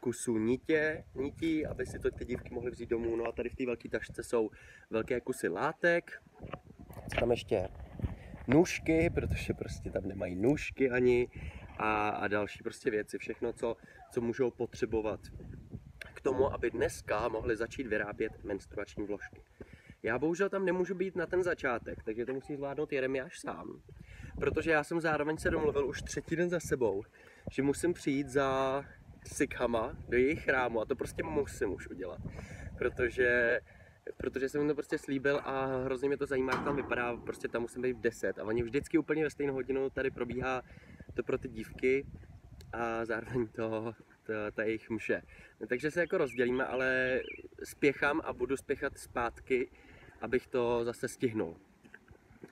Speaker 1: kusů nitě, nití, aby si to ty dívky mohly vzít domů. No a tady v té velké tašce jsou velké kusy látek, tam ještě nůžky, protože prostě tam nemají nůžky ani a, a další prostě věci, všechno, co, co můžou potřebovat k tomu, aby dneska mohli začít vyrábět menstruační vložky. Já bohužel tam nemůžu být na ten začátek, takže to musí zvládnout Jeremiáš sám. Protože já jsem zároveň se domluvil už třetí den za sebou, že musím přijít za Sikhama do jejich chrámu a to prostě musím už udělat. Protože protože jsem jim to prostě slíbil a hrozně mě to zajímá, jak tam vypadá, prostě tam musím být v 10 a oni vždycky úplně ve stejnou hodinu tady probíhá to pro ty dívky a zároveň to, to ta jejich mše. Takže se jako rozdělíme, ale spěchám a budu spěchat zpátky, abych to zase stihnul.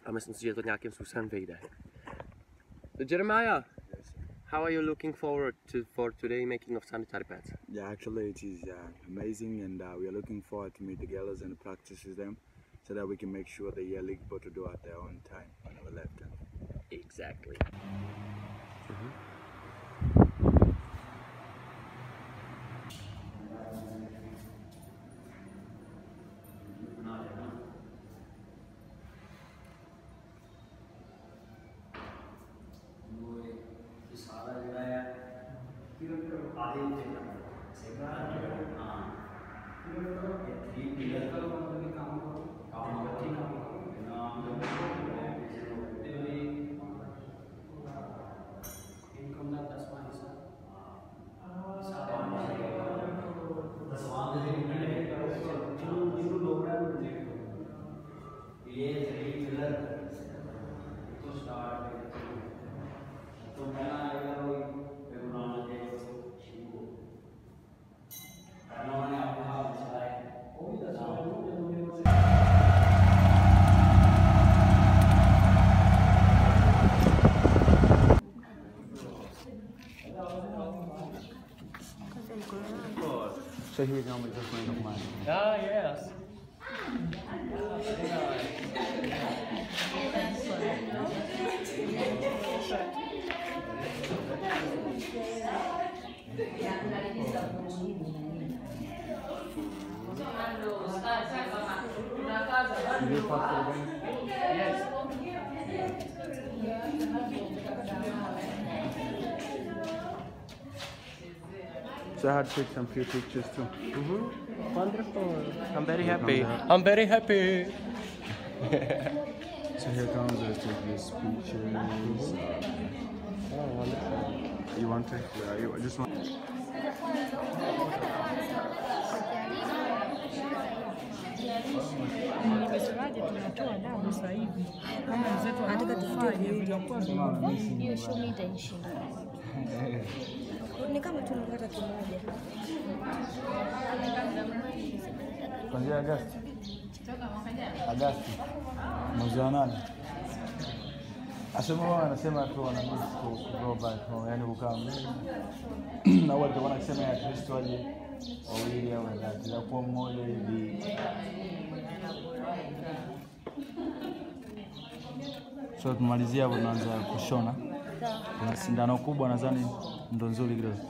Speaker 1: A myslím si, že to nějakým způsobem vyjde. So Jeremiah, how are you looking forward to for today making of sanitary pads?
Speaker 3: Yeah, actually, it is uh, amazing, and uh, we are looking forward to meet the girls and practice them, so that we can make sure the year league to do at their own time on our left hand.
Speaker 1: Exactly.
Speaker 3: So here now with the friend of mine.
Speaker 1: Ah, yes.
Speaker 3: So I had to take some few pictures too.
Speaker 1: Wonderful. I'm very happy. I'm very happy.
Speaker 3: So here comes I take these pictures.
Speaker 1: Oh, wonderful.
Speaker 3: You want to? Yeah, you I just want.
Speaker 5: Nimesemaje tunatoa damu sasa hivi. Kama wenzetu wanavyofanya vinakuwa vigumu.
Speaker 6: Hiyo show mimi itanishinda. Ni kama tunapata kimoja.
Speaker 3: Kuanzia Agasti. Agasti. Mwezi wa nane. Asema wao anasema tu wana miss kukaa mbele. Na wao walikuwa wanasema ya Kristo aje wawili au watatu, na kwa mmoja hivi. So tumalizia hapo, tunaanza kushona na sindano kubwa, nadhani ndo nzuri kidogo.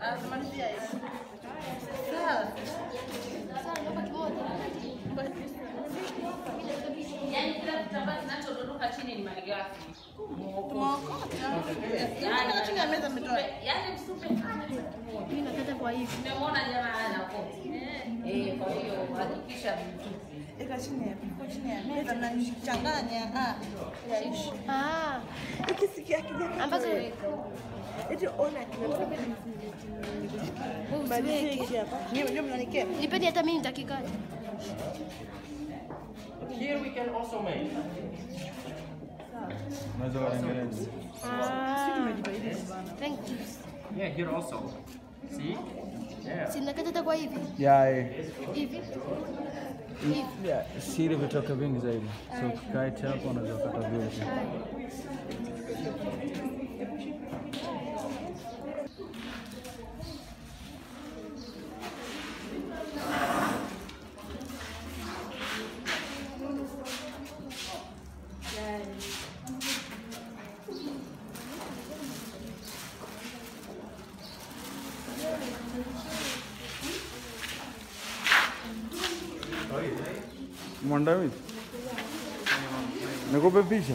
Speaker 3: Ah, Sawa. Sawa.
Speaker 7: Yaani kila kitambaa kinachodondoka chini ni malighafi. Yaani msupe
Speaker 6: Mimi nakata kwa hivi.
Speaker 7: nimemwona jamaa ana koti. Eh, kwa hiyo hakikisha
Speaker 8: eka chini ya chini ya meza mnachanganya ah yaishi
Speaker 6: Ah, ambazo
Speaker 8: eti ona kinatoka
Speaker 6: usiweke.
Speaker 8: hapa ndio ndio mnanikea
Speaker 6: Nipeni hata mimi nitakikata.
Speaker 1: Here we can also make.
Speaker 3: Unaweza kuangalia.
Speaker 6: Ah, thank you.
Speaker 1: Yeah, here also. See? Yeah.
Speaker 6: Si nakata hata kwa hivi
Speaker 3: Yeah,
Speaker 6: hivi.
Speaker 3: Yeah, siri vitoka vingi zaidi. So ukikaa hapo unaweza kukata vyote. Mwandamizi, nikupe picha?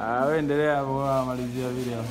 Speaker 3: Ah, wewe endelea hapo, malizia video.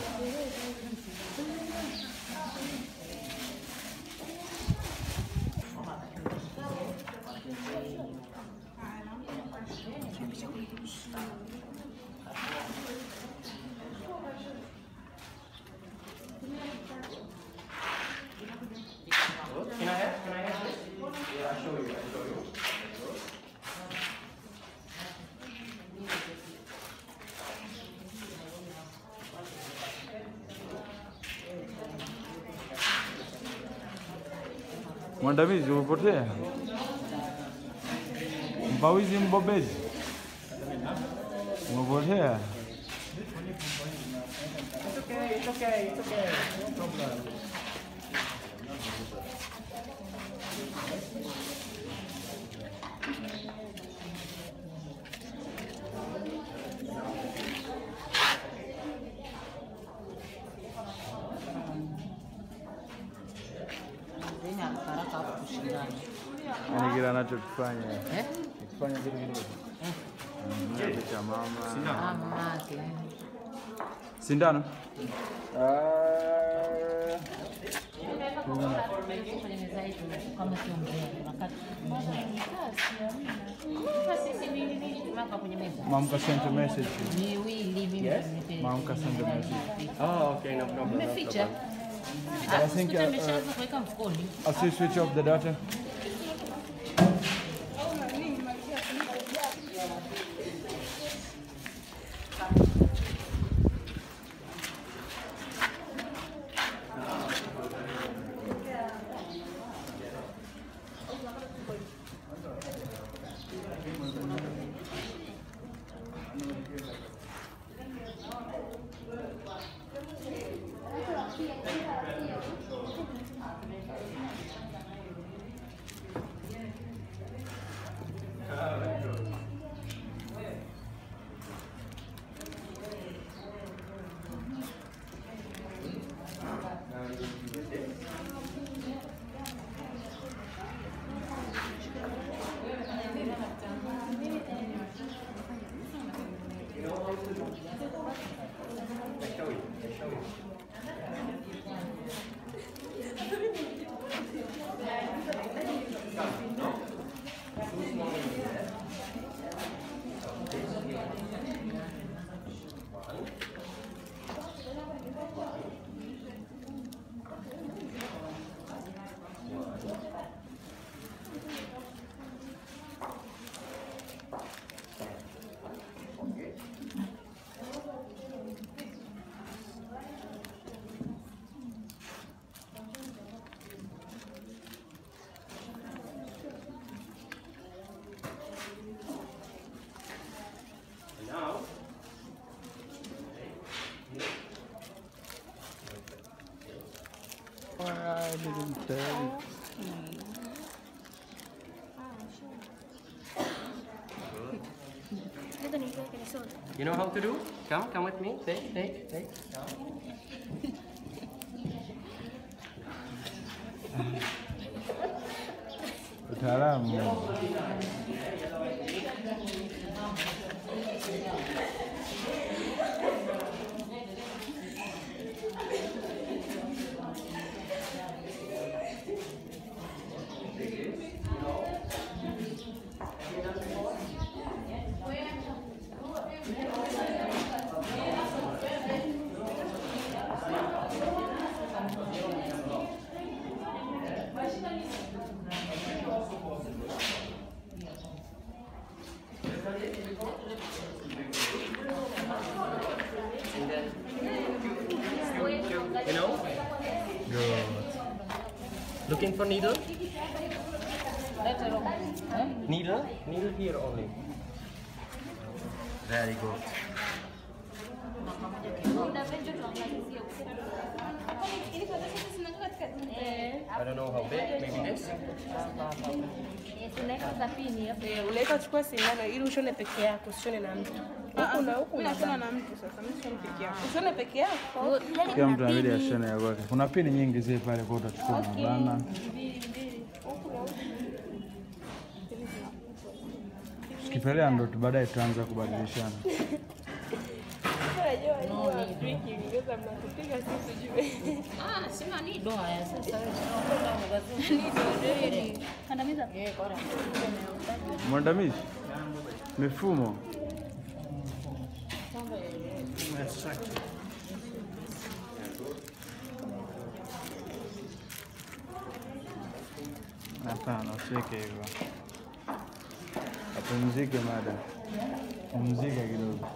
Speaker 3: Kile anachokifanya kifanya kitu kidogo. Mm, kitu cha mama. Sindano. Ah, Mamka sent a message. Mamka sent a message.
Speaker 1: Oh, okay, no problem. No problem.
Speaker 3: But I think uh, uh, I'll still switch off the data.
Speaker 6: Nisome.
Speaker 1: you know how to do? Come, come with me. Take, take, take.
Speaker 3: Utaalamu.
Speaker 1: Looking I don't know how big, maybe this.
Speaker 8: Unaweza chukua sindano ili ushone peke yako, usione na mtu. Huku.
Speaker 3: Kila mtu anabidi ashone ya. Kuna pini nyingi zile pale, kwa utachukua
Speaker 8: na bana.
Speaker 3: Tukipelea ndo baadaye tutaanza kubadilishana. Mwandamizi, mifumo hapana, usiweke hivyo. Apumzike mada, pumzika kidogo.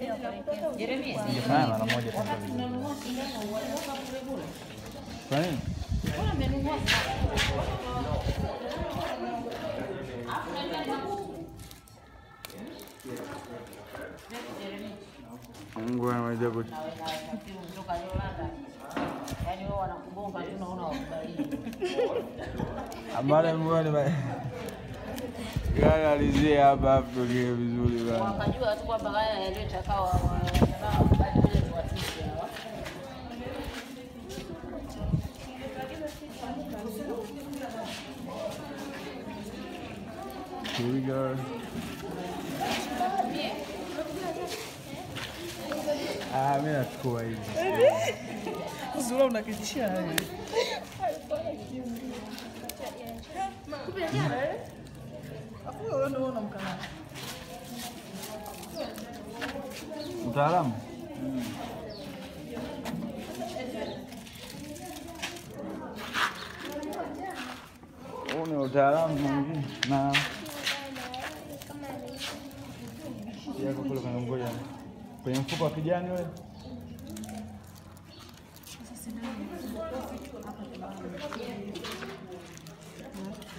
Speaker 3: Hindi pa, alam
Speaker 4: mo dito. Fine. Ang gawa naman dyan ko.
Speaker 3: Amara mo ba? Gari alizie hapa hapo tulie vizuri bana.
Speaker 4: Wakajua tu kwamba haya yaliyochakaa wa.
Speaker 3: Here we go. Ah, mimi nachukua hivi.
Speaker 9: Zura unakitishia. Afu wewe ndio
Speaker 3: Mtaalamu? Huu ni utaalamu mwingine na ngoja kwenye mfuko wa kijani ule.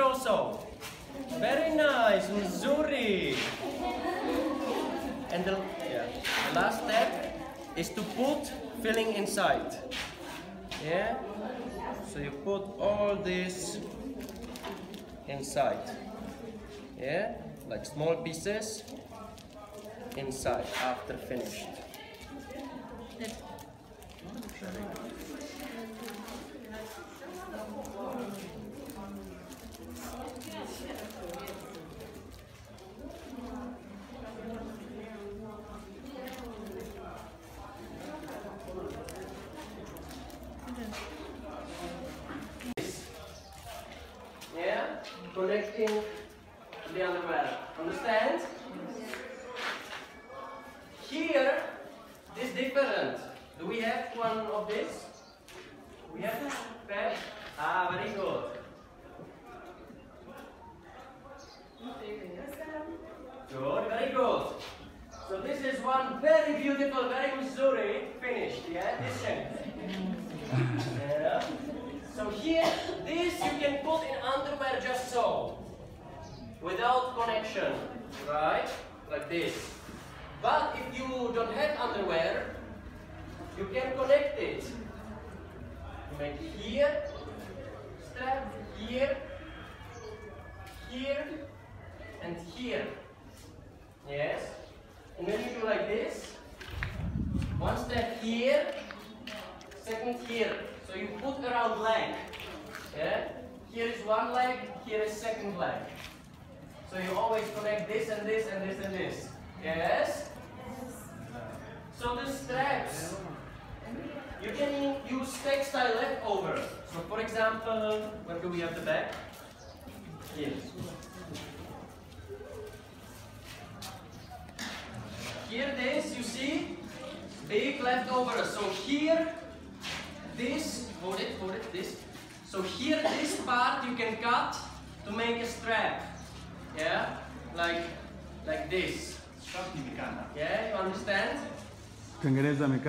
Speaker 1: Also, very nice, Missouri. And the, yeah, the last step is to put filling inside. Yeah. So you put all this inside. Yeah, like small pieces inside after finished.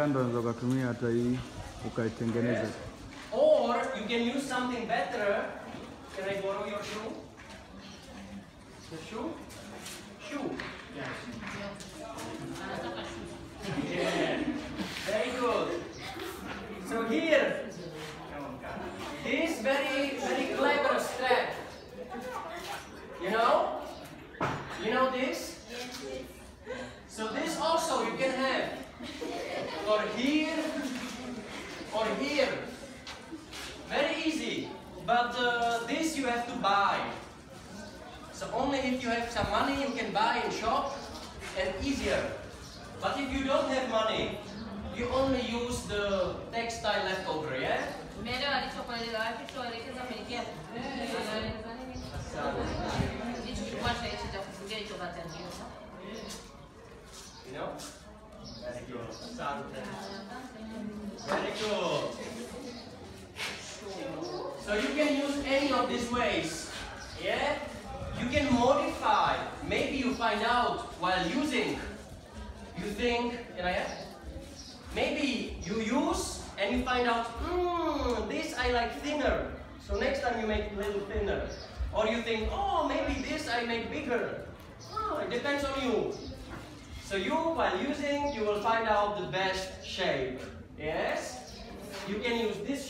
Speaker 4: Mikanda unaweza ukatumia hata hii ukaitengeneza.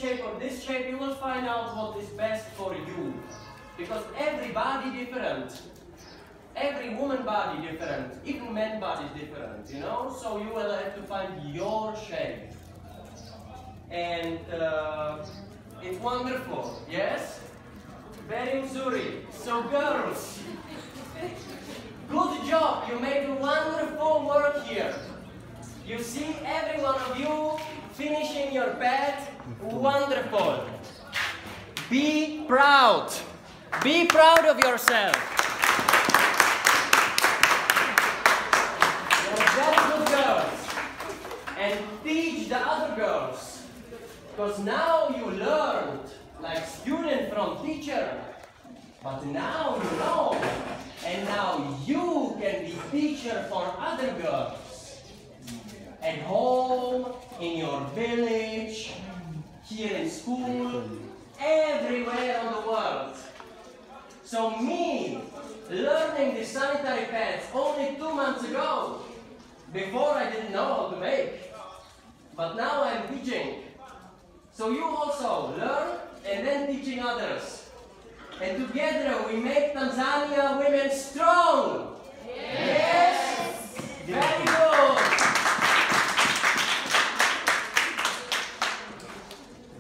Speaker 1: Shape or this shape, you will find out what is best for you. Because every body different. Every woman body different. Even men body different, you know? So you will have to find your shape. And uh, it's wonderful, yes? Very Missouri. So girls, Good job, you made wonderful work here. You see every one of you finishing your pet, wonderful. Be proud. Be proud of yourself. You're very good girls. And teach the other girls. Because now you learned, like student from teacher. But now you know. And now you can be teacher for other girls. At home, in your village, here in school, everywhere on the world. So me, learning the sanitary pads only two months ago, before I didn't know how to make. But now I'm teaching. So you also learn and then teaching others. And together we make Tanzania women strong. Yes. Very good.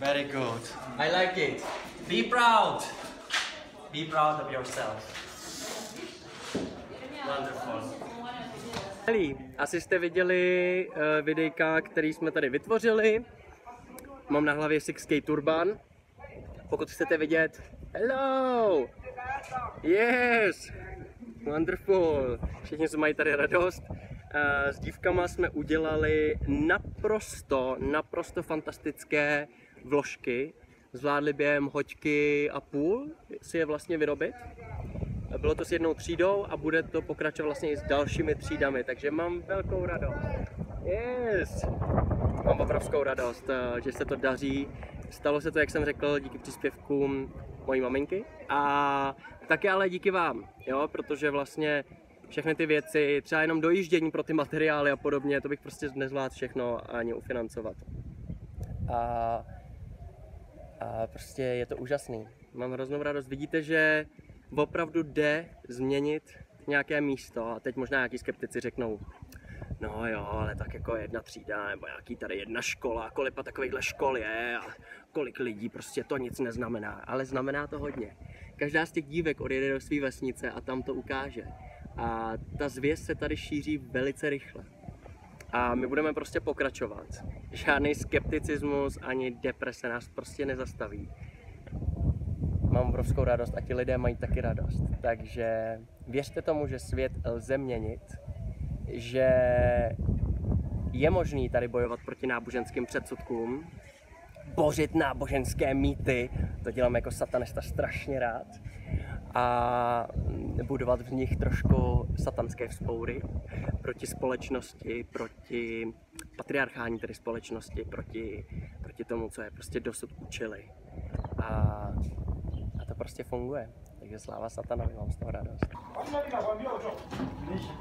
Speaker 1: Very good. I like it. Be proud. Be proud of yourself. Wonderful. Asi jste viděli uh, videjka, který jsme tady vytvořili. Mám na hlavě 6K turban. Pokud chcete vidět, hello! Yes! Wonderful! Všichni se mají tady radost. Eh, S dívkama jsme udělali naprosto, naprosto fantastické vložky. Zvládli během hoďky a půl si je vlastně vyrobit. Bylo to s jednou třídou a bude to pokračovat vlastně i s dalšími třídami, takže mám velkou radost. Yes! Mám obrovskou radost, eh, že se to daří. Stalo se to, jak jsem řekl, díky příspěvkům mojí maminky a také ale díky vám, jo, protože vlastně všechny ty věci, třeba jenom dojíždění pro ty materiály a podobně, to bych prostě nezvládl všechno ani ufinancovat. A, a prostě je to úžasný. Mám hroznou radost. Vidíte, že opravdu jde změnit nějaké místo a teď možná nějaký skeptici řeknou, no jo, ale tak jako jedna třída nebo nějaký tady jedna škola, kolik takovýchhle škol je a kolik lidí, prostě to nic neznamená, ale znamená to hodně. Každá z těch dívek odjede do své vesnice a tam to ukáže. A ta zvěst se tady šíří velice rychle. A my budeme prostě pokračovat. Žádný skepticismus ani deprese nás prostě nezastaví. Mám obrovskou radost a ti lidé mají taky radost. Takže věřte tomu, že svět lze měnit, že je možný tady bojovat proti náboženským předsudkům, bořit náboženské mýty, to dělám jako satanista strašně rád, a budovat v nich trošku satanské vzpoury proti společnosti, proti patriarchální tedy společnosti, proti, proti tomu, co je prostě dosud učili. A, a to prostě funguje. Takže sláva satanovi, mám z toho radost.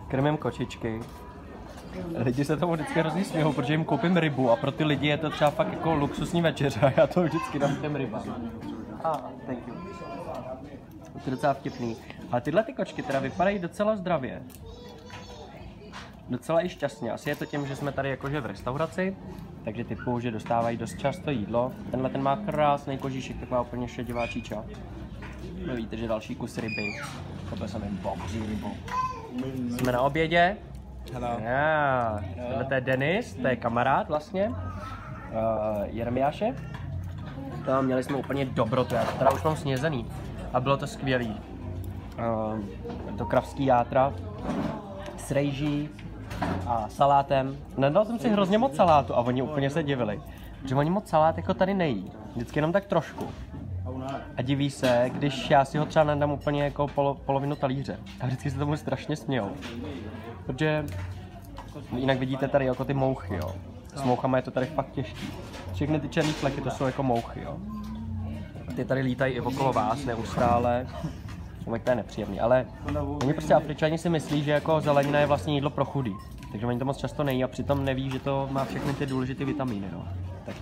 Speaker 1: Krmím kočičky. Lidi se tomu vždycky hrozně smějou, protože jim koupím rybu a pro ty lidi je to třeba fakt jako luxusní večeře a já to vždycky dám těm rybám. Ah, thank you. To je docela vtipný. Ale tyhle ty kočky teda vypadají docela zdravě. Docela i šťastně. Asi je to tím, že jsme tady jakože v restauraci, takže typu, že dostávají dost často jídlo. Tenhle ten má krásný kožíšek, taková úplně šedivá číča. No víte, že další kus ryby. To jsem jen bobří rybu. Jsme na obědě.
Speaker 3: Hello.
Speaker 1: Já, tohle to je Denis, to je kamarád vlastně. Uh, Jeremiáše. To měli jsme úplně dobrotu, já to teda už mám snězený. A bylo to skvělý. Uh, to kravský játra s rejží a salátem. Nedal jsem si hrozně moc salátu a oni úplně se divili. Že oni moc salát jako tady nejí. Vždycky jenom tak trošku. A diví se, když já si ho třeba nedám úplně jako polo, polovinu talíře. A vždycky se tomu strašně smějou. Protože jinak vidíte tady jako ty mouchy, jo. S mouchama je to tady fakt těžký. Všechny ty černé fleky to jsou jako mouchy, jo. Ty tady lítají i okolo vás neustále. No, to je nepříjemný, ale oni prostě Afričani si myslí, že jako zelenina je vlastně jídlo pro chudý. Takže oni to moc často nejí a přitom neví, že to má všechny ty důležité vitamíny, no. Tak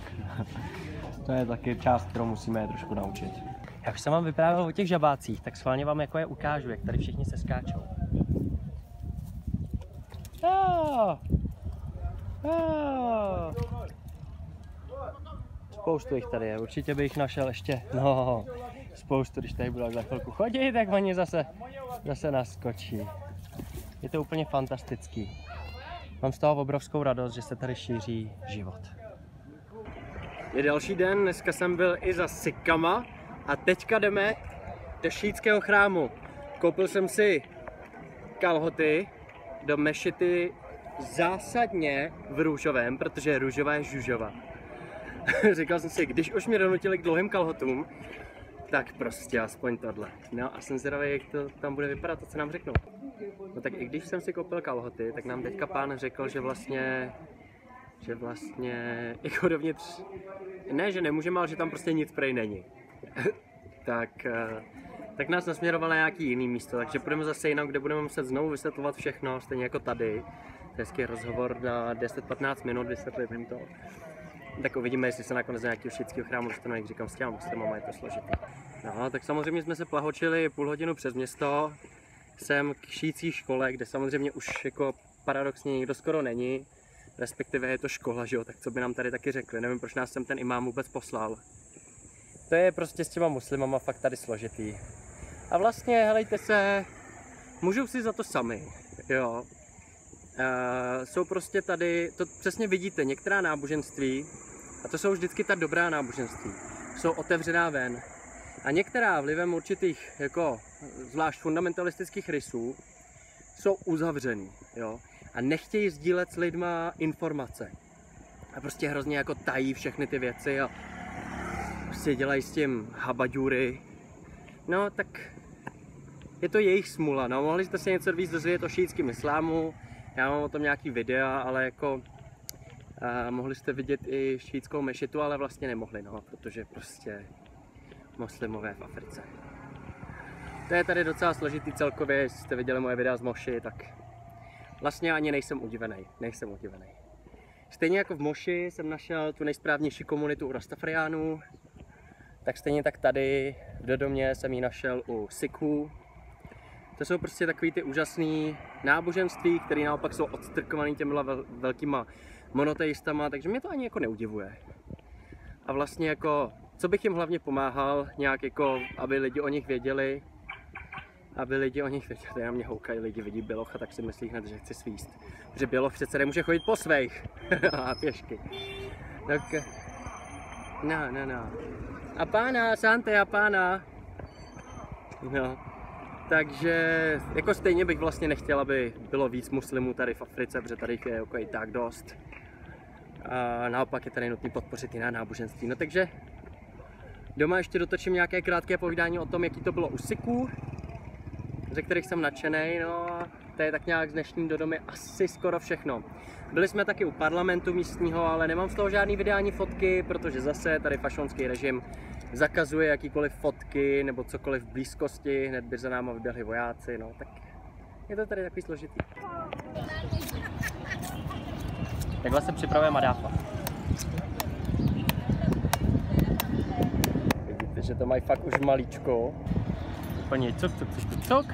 Speaker 1: to je taky část, kterou musíme je trošku naučit. Já už jsem vám vyprávěl o těch žabácích, tak schválně vám jako je ukážu, jak tady všichni se skáčou. Ah. Ah. Spoustu jich tady je, určitě bych našel ještě, no, spoustu, když tady budu za chvilku chodit, tak oni zase, zase naskočí. Je to úplně fantastický. Mám z toho obrovskou radost, že se tady šíří život. Je další den, dneska jsem byl i za Sikama a teďka jdeme do šítského chrámu. Koupil jsem si kalhoty do mešity zásadně v růžovém, protože růžová je žužova. Říkal jsem si, když už mě donutili k dlouhým kalhotům, tak prostě aspoň tohle. No a jsem zvědavý, jak to tam bude vypadat, to co nám řeknou. No tak i když jsem si koupil kalhoty, tak nám teďka pán řekl, že vlastně že vlastně jako dovnitř, ne, že nemůžeme, ale že tam prostě nic prej není. tak, eh, tak nás nasměroval na nějaký jiný místo, takže půjdeme zase jinam, kde budeme muset znovu vysvětlovat všechno, stejně jako tady. Hezký rozhovor na 10-15 minut, vysvětlit jim to. Tak uvidíme, jestli se nakonec do nějakého šítského chrámu dostanu, jak říkám, s těma muslimama je to složité. No, tak samozřejmě jsme se plahočili půl hodinu přes město, sem k šící škole, kde samozřejmě už jako paradoxně nikdo skoro není, respektive je to škola, že jo, tak co by nám tady taky řekli, nevím, proč nás sem ten imám vůbec poslal. To je prostě s těma muslimama fakt tady složitý. A vlastně, helejte se, můžou si za to sami, jo. Uh, jsou prostě tady, to přesně vidíte, některá náboženství, a to jsou vždycky ta dobrá náboženství, jsou otevřená ven. A některá vlivem určitých, jako zvlášť fundamentalistických rysů, jsou uzavřený, jo. A nechtějí sdílet s lidma informace. A prostě hrozně jako tají všechny ty věci a prostě dělají s tím habaďury. No, tak je to jejich smula, no. Mohli jste se něco víc dozvědět o šítském islámu, já mám o tom nějaký videa, ale jako a mohli jste vidět i šítskou mešitu, ale vlastně nemohli, no, protože prostě muslimové v Africe. To je tady docela složitý celkově, jestli jste viděli moje videa z Moši, tak vlastně ani nejsem udivený, nejsem udivený. Stejně jako v Moši jsem našel tu nejsprávnější komunitu u Rastafariánů, tak stejně tak tady v Dodomě jsem ji našel u Sikhů. To jsou prostě takový ty úžasný náboženství, které naopak jsou odstrkovaný těmhle vel- velkýma monoteistama, takže mě to ani jako neudivuje. A vlastně jako, co bych jim hlavně pomáhal, nějak jako, aby lidi o nich věděli, aby lidi o nich věděli. Na mě houkají lidi, vidí Bělocha, tak si myslí hned, že chci svíst. Že Běloch přece nemůže chodit po svých. a pěšky. Tak, no, no, no. A pána, Sante a pána. No. Takže jako stejně bych vlastně nechtěl, aby bylo víc muslimů tady v Africe, protože tady je jako i tak dost. A naopak je tady nutný podpořit jiná náboženství. No takže doma ještě dotočím nějaké krátké povídání o tom, jaký to bylo u Siků, ze kterých jsem nadšený. No a to je tak nějak z dnešní do domy asi skoro všechno. Byli jsme taky u parlamentu místního, ale nemám z toho žádný videa ani fotky, protože zase tady fašonský režim zakazuje jakýkoliv fotky nebo cokoliv v blízkosti, hned by za náma vyběhli vojáci, no tak je to tady takový složitý. Takhle se připravuje madáfa. Vidíte, že to mají fakt už malíčko. Úplně cuk, cuk, cuk, cuk, cuk.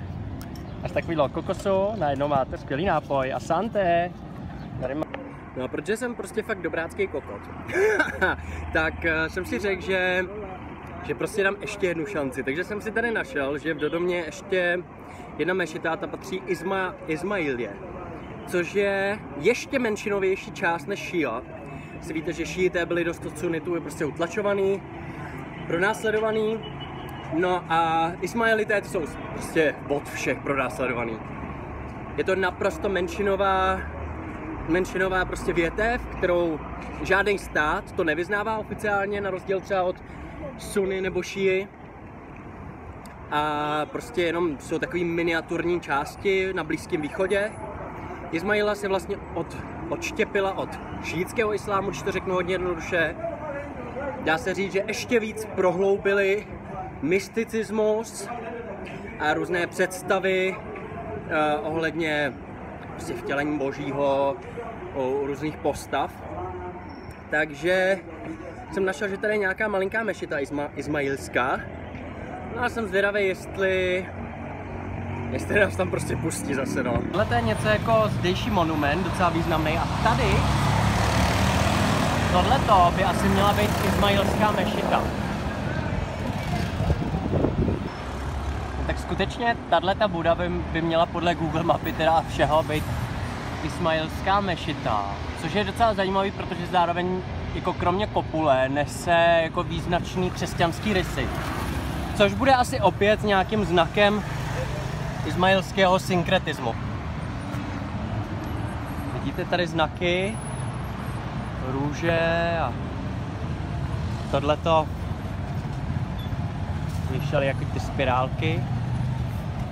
Speaker 1: Až takovýhle kokosu, najednou máte skvělý nápoj a santé. Tady má... No a protože jsem prostě fakt dobrácký kokot, tak uh, jsem si řekl, že, že prostě dám ještě jednu šanci. Takže jsem si tady našel, že v Dodomě ještě jedna mešita, ta patří Isma, Ismailie, což je ještě menšinovější část než Šíla. Si víte, že šíité byli dost od sunitů prostě utlačovaný, pronásledovaný, No a Ismailité to jsou prostě od všech pronásledovaný. Je to naprosto menšinová, menšinová prostě větev, kterou žádný stát to nevyznává oficiálně, na rozdíl třeba od Sunny nebo Šíji. A prostě jenom jsou takový miniaturní části na Blízkém východě. Ismaila se vlastně od, odštěpila od šíitského islámu, když to řeknu hodně jednoduše. Dá se říct, že ještě víc prohloubili mysticismus a různé představy uh, ohledně prostě vtělení božího, o různých postav. Takže jsem našel, že tady je nějaká malinká mešita Isma, Ismailská. No a jsem zvědavý, jestli jestli nás tam prostě pustí zase, no. Tohle je něco jako zdejší monument, docela významný. A tady, tohleto by asi měla být Ismailská mešita. tak skutečně ta Buda by, by měla podle Google mapy teda všeho být Ismailská mešita, což je docela zajímavý, protože zároveň jako kromě kopule nese jako význačný křesťanský rysy. Což bude asi opět nějakým znakem ismailského synkretismu. Vidíte tady znaky růže a tohleto vyšely jako ty spirálky.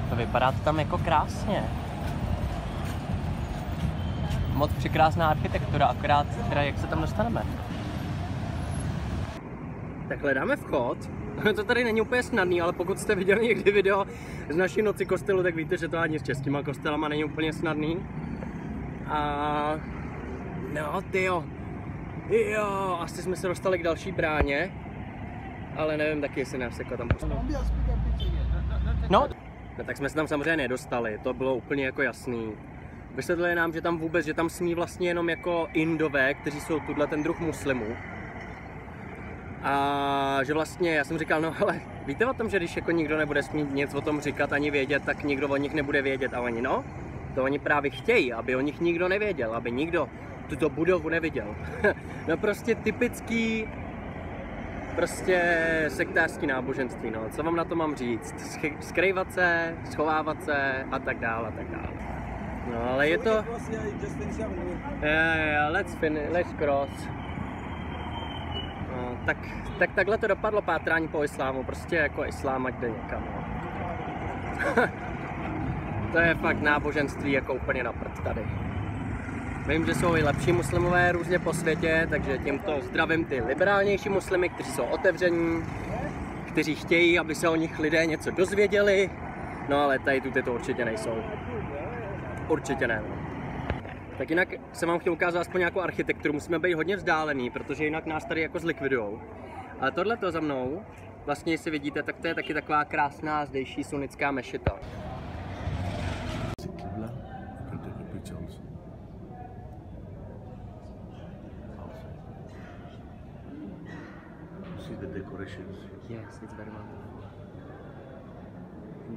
Speaker 1: To vypadá to tam jako krásně. Moc překrásná architektura, akorát teda jak se tam dostaneme. Tak hledáme vchod. To tady není úplně snadný, ale pokud jste viděli někdy video z naší noci kostelu, tak víte, že to ani s českýma kostelama není úplně snadný. A no ty jo, jo, asi jsme se dostali k další bráně, ale nevím taky, jestli nás jako tam pustí. No, no, tak jsme se tam samozřejmě nedostali, to bylo úplně jako jasný. Vysvětlili nám, že tam vůbec, že tam smí vlastně jenom jako indové, kteří jsou tuhle ten druh muslimů. A že vlastně, já jsem říkal, no ale víte o tom, že když jako nikdo nebude smít nic o tom říkat ani vědět, tak nikdo o nich nebude vědět. A oni, no, to oni právě chtějí, aby o nich nikdo nevěděl, aby nikdo tuto budovu neviděl. no prostě typický prostě sektářský náboženství, no. Co vám na to mám říct? Skrývat se, schovávat se a tak dále, a tak dále. No, ale je to... Yeah, let's finish, let's cross. No, tak, tak takhle to dopadlo pátrání po islámu, prostě jako islám ať jde někam. No. to je fakt náboženství jako úplně na prd tady. Vím, že jsou i lepší muslimové různě po světě, takže tímto zdravím ty liberálnější muslimy, kteří jsou otevření, kteří chtějí, aby se o nich lidé něco dozvěděli, no ale tady tu to určitě nejsou. Určitě ne. Tak jinak jsem vám chtěl ukázat aspoň nějakou architekturu, musíme být hodně vzdálený, protože jinak nás tady jako zlikvidujou. Ale tohle to za mnou, vlastně jestli vidíte, tak to je taky taková krásná zdejší sunnická mešita.
Speaker 2: See the decorations.
Speaker 1: Yes, it's very wonderful.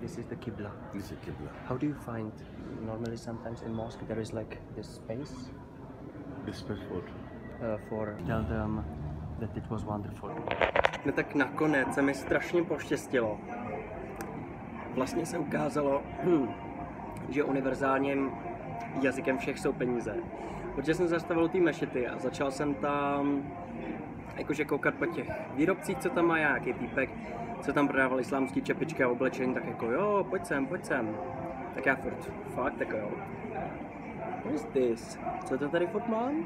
Speaker 1: this is the Qibla.
Speaker 4: This is Qibla.
Speaker 1: How do you find normally sometimes in mosque there is like this space
Speaker 4: This space for
Speaker 1: uh, for tell them that it was wonderful. No tak nakonec se mi strašně poštěstilo. Vlastně se ukázalo, hm, že univerzálním jazykem všech jsou peníze. Protože jsem zastavil ty mešity a začal jsem tam jakože koukat po těch výrobcích, co tam má nějaký týpek, co tam prodával islámský čepičky a oblečení, tak jako jo, pojď sem, pojď sem. Tak já furt, fakt, tak jo. What is this? Co to tady furt mám?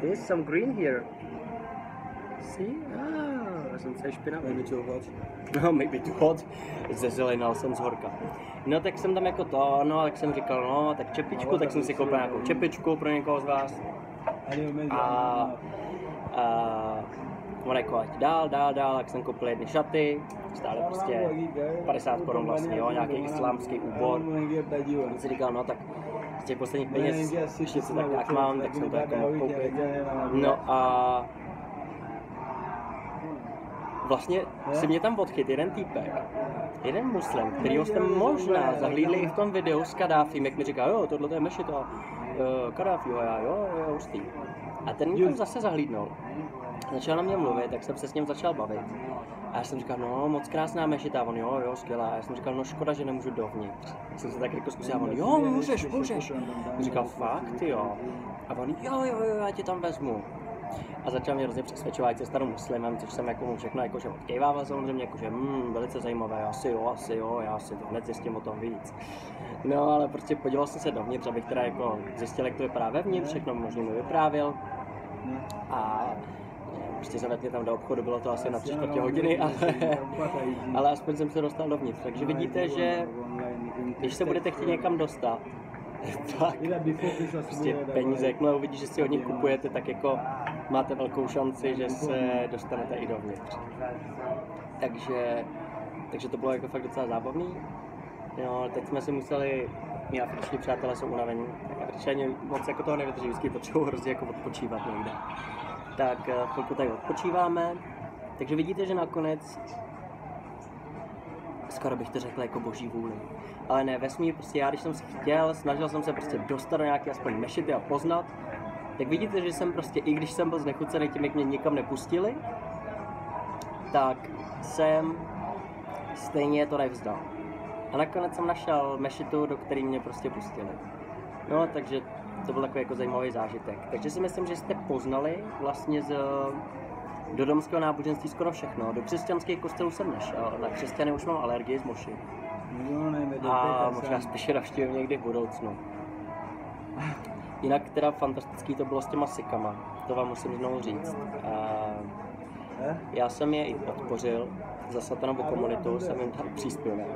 Speaker 1: There's some green here. See? Ah, já jsem se špinavý.
Speaker 3: Maybe too hot.
Speaker 1: No, maybe too hot. Zezelinal jsem z horka. No, tak jsem tam jako to, no, tak jsem říkal, no, tak čepičku, tak jsem si koupil nějakou čepičku pro někoho z vás. A, a on jako dál, dál, dál, tak jsem koupil jedny šaty, stále prostě 50 korun vlastně, jo, nějaký islámský úbor. Jsem si říkal, no tak z těch posledních peněz, ještě si tak nějak mám, tak jsem to jako mohl koupit. No a vlastně si mě tam odchyt jeden týpek, jeden muslim, kterýho jste možná zahlídli i v tom videu s Kadáfím, jak mi říká, jo, tohle to je mešita, uh, Kadáfího, a já, jo, jo, hustý. A ten mě tam zase zahlídnul. Začal na mě mluvit, tak jsem se s ním začal bavit. A já jsem říkal, no, moc krásná mešita, on jo, jo, skvělá. A já jsem říkal, no škoda, že nemůžu dovnitř. Jsem se tak jako zkusil, a on, jo, můžeš, můžeš. A říkal, fakt, jo. A on, jo, jo, jo, já tě tam vezmu. A začal mě hrozně přesvědčovat, se stanu muslimem, což jsem jako mu všechno jakože odkejvával samozřejmě, jakože hm, velice zajímavé, asi jo, asi jo, já si hned zjistím o tom víc. No ale prostě podíval jsem se dovnitř, abych teda jako zjistil, jak to vypadá vevnitř, všechno možně mi vyprávěl. A prostě mě tam do obchodu, bylo to asi na tři čtvrtě hodiny, ale, ale aspoň jsem se dostal dovnitř. Takže vidíte, že když se budete chtít někam dostat, tak prostě peníze, jakmile uvidíš, že si od nich kupujete, tak jako máte velkou šanci, že se dostanete i dovnitř. Takže, takže to bylo jako fakt docela zábavný. Jo, teď jsme si museli, my afriční přátelé jsou unavení, tak afričani moc jako toho nevydrží, vždycky potřebují hrozně jako odpočívat někde. Tak eh, chvilku tady odpočíváme, takže vidíte, že nakonec skoro bych to řekl jako boží vůli. Ale ne, vesmír, prostě já, když jsem si chtěl, snažil jsem se prostě dostat do nějaké aspoň mešity a poznat, tak vidíte, že jsem prostě, i když jsem byl znechucený tím, jak mě nikam nepustili, tak jsem stejně to nevzdal. A nakonec jsem našel mešitu, do které mě prostě pustili. No, takže to byl takový jako zajímavý zážitek. Takže si myslím, že jste poznali vlastně z do domského náboženství skoro všechno. Do křesťanských kostelů jsem nešel. Na křesťany už mám alergii z moši. A možná spíše navštívím někdy v budoucnu. Jinak teda fantastický to bylo s těma sikama. To vám musím znovu říct. A já jsem je i podpořil. Za satanovou komunitu jsem jim dal příspěvek,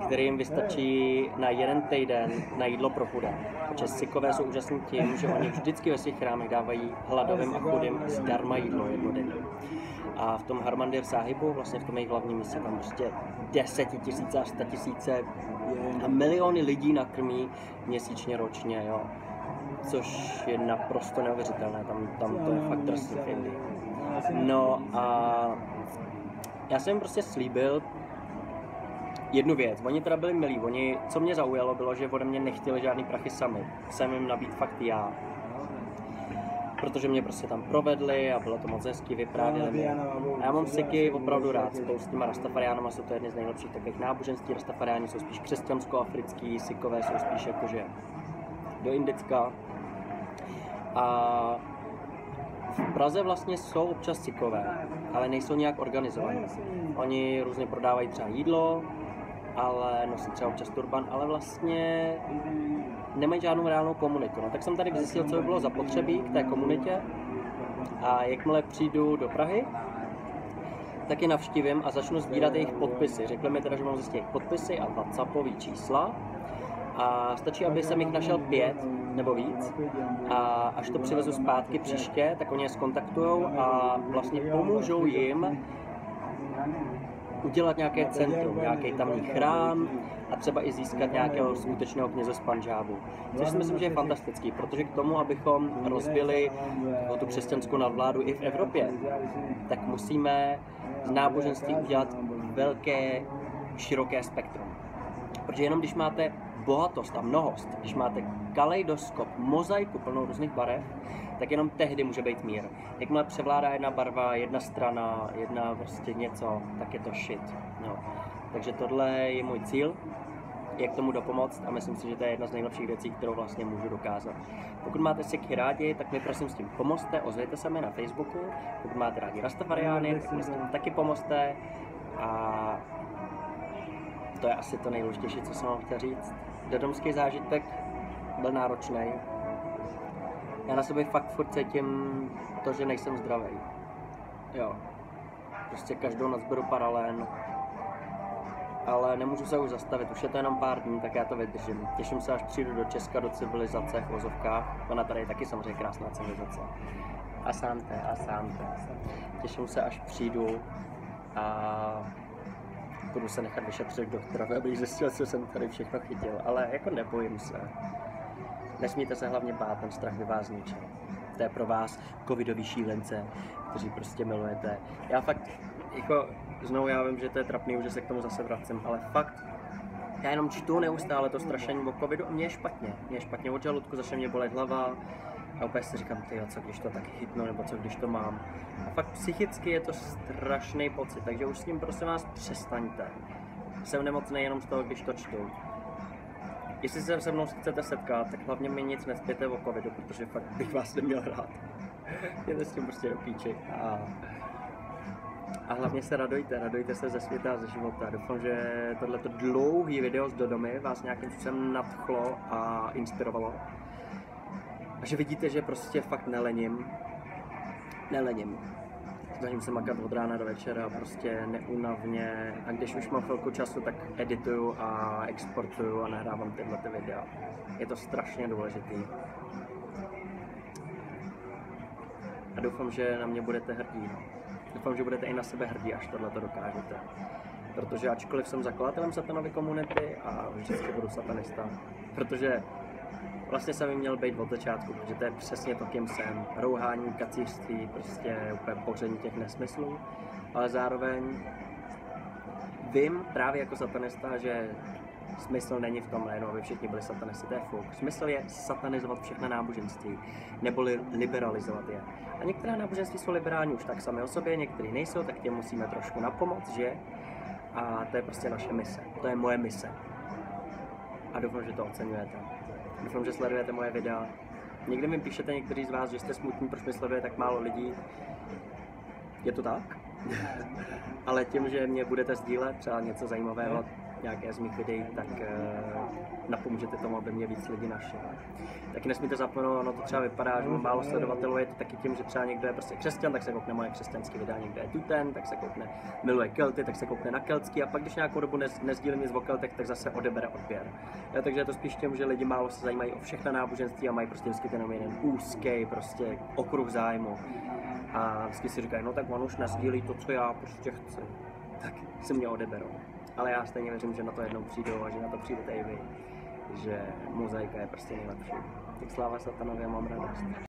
Speaker 1: který jim vystačí na jeden týden na jídlo pro chudé. Protože sikové jsou úžasní tím, že oni vždycky ve svých chrámech dávají hladovým a chudým zdarma jídlo jednodenně. A v tom Harmandir Sahibu, vlastně v tom jejich hlavním místě, tam prostě desetitisíce až statisíce a miliony lidí nakrmí měsíčně, ročně, jo. Což je naprosto neuvěřitelné, tam, tam to je fakt drsný. No a já jsem prostě slíbil jednu věc. Oni teda byli milí. Oni, co mě zaujalo, bylo, že ode mě nechtěli žádný prachy sami. Jsem jim nabít fakt já. Protože mě prostě tam provedli a bylo to moc hezký, vyprávěli mi. A já mám siky opravdu rád spolu s těma Rastafariánama, jsou to jedny z nejlepších takových náboženství. Rastafariáni jsou spíš křesťansko-africký, sikové jsou spíš jakože do Indicka. A v Praze vlastně jsou občas cikové, ale nejsou nějak organizovaní. Oni různě prodávají třeba jídlo, ale nosí třeba občas turban, ale vlastně nemají žádnou reálnou komunitu. No, tak jsem tady zjistil, co by bylo zapotřebí k té komunitě a jakmile přijdu do Prahy, tak je navštívím a začnu sbírat jejich podpisy. Řekli mi teda, že mám zjistit jejich podpisy a WhatsAppové čísla a stačí, aby jsem jich našel pět nebo víc a až to přivezu zpátky příště, tak oni je skontaktujou a vlastně pomůžou jim udělat nějaké centrum, nějaký tamní chrám a třeba i získat nějakého skutečného kněze z Panžábu. Což si myslím, že je fantastický, protože k tomu, abychom rozbili tu křesťanskou nadvládu i v Evropě, tak musíme z náboženství udělat velké, široké spektrum. Protože jenom když máte bohatost a mnohost, když máte kaleidoskop, mozaiku plnou různých barev, tak jenom tehdy může být mír. Jakmile převládá jedna barva, jedna strana, jedna prostě něco, tak je to shit. No. Takže tohle je můj cíl, jak tomu dopomoct a myslím si, že to je jedna z nejlepších věcí, kterou vlastně můžu dokázat. Pokud máte sikhy rádi, tak mi prosím s tím pomozte, ozvěte se mi na Facebooku. Pokud máte rádi Rastafariány, tak mi s tím taky pomozte. A to je asi to nejdůležitější, co jsem vám chtěl říct. Dodomský zážitek byl náročný. Já na sobě fakt furt cítím to, že nejsem zdravý. Jo. Prostě každou noc beru paralén, ale nemůžu se už zastavit, už je to jenom pár dní, tak já to vydržím. Těším se, až přijdu do Česka, do civilizace v. Ona tady je taky samozřejmě krásná civilizace. A sám te, a sám te. Těším se, až přijdu a budu se nechat vyšetřit k doktorovi, abych zjistil, co jsem tady všechno chytil. Ale jako nebojím se. Nesmíte se hlavně bát, ten strach by vás zničil. To je pro vás covidový šílence, kteří prostě milujete. Já fakt, jako znovu já vím, že to je trapný, že se k tomu zase vracím, ale fakt, já jenom čtu neustále to strašení o covidu a mě je špatně. Mě je špatně od žaludku, začne mě bolet hlava a opět si říkám, ty co když to taky chytnu, nebo co když to mám. A fakt psychicky je to strašný pocit, takže už s tím prosím vás přestaňte. Jsem nemocný jenom z toho, když to čtu. Jestli se se mnou chcete setkat, tak hlavně mi nic nespěte o covidu, protože fakt bych vás neměl rád. Jděte s tím prostě do píči a a hlavně se radujte, radujte se ze světa a ze života. Doufám, že tohleto dlouhý video z Dodomy vás nějakým způsobem nadchlo a inspirovalo. A že vidíte, že prostě fakt nelením. Nelením. Snažím se makat od rána do večera, prostě neunavně. A když už mám chvilku času, tak edituju a exportuju a nahrávám tyhle ty videa. Je to strašně důležitý. A doufám, že na mě budete hrdí. Doufám, že budete i na sebe hrdí, až tohle to dokážete. Protože ačkoliv jsem zakladatelem satanovy komunity a vždycky budu satanista, protože vlastně jsem měl být od začátku, protože to je přesně to, kým jsem. Rouhání, kacířství, prostě úplně boření těch nesmyslů, ale zároveň vím právě jako satanista, že smysl není v tom, jenom aby všichni byli satanisti, to je fuk. Smysl je satanizovat všechna náboženství, neboli liberalizovat je. A některá náboženství jsou liberální už tak sami o sobě, některé nejsou, tak těm musíme trošku napomoct, že? A to je prostě naše mise. To je moje mise. A doufám, že to oceňujete. Doufám, že sledujete moje videa. Někdy mi píšete někteří z vás, že jste smutní, proč mi sleduje tak málo lidí. Je to tak? Ale tím, že mě budete sdílet třeba něco zajímavého, nějaké z mých videí, tak uh, napomůžete tomu, aby mě víc lidí našli. Taky nesmíte zapomenout, ono to třeba vypadá, že mám málo sledovatelů, je to taky tím, že třeba někdo je prostě křesťan, tak se koukne moje křesťanské videa, někdo je tuten, tak se koukne, miluje kelty, tak se koukne na keltský a pak když nějakou dobu nez, nezdílím nic o keltech, tak zase odebere odběr. Ja, takže je to spíš tím, že lidi málo se zajímají o všechna náboženství a mají prostě vždycky jenom jeden úzký prostě okruh zájmu. A vždycky si říkají, no tak on už nezdílí to, co já prostě chci. Tak si mě odeberou ale já stejně věřím, že na to jednou přijdou a že na to přijdete i vy, že mozaika je prostě nejlepší. Tak sláva satanovi a mám radost.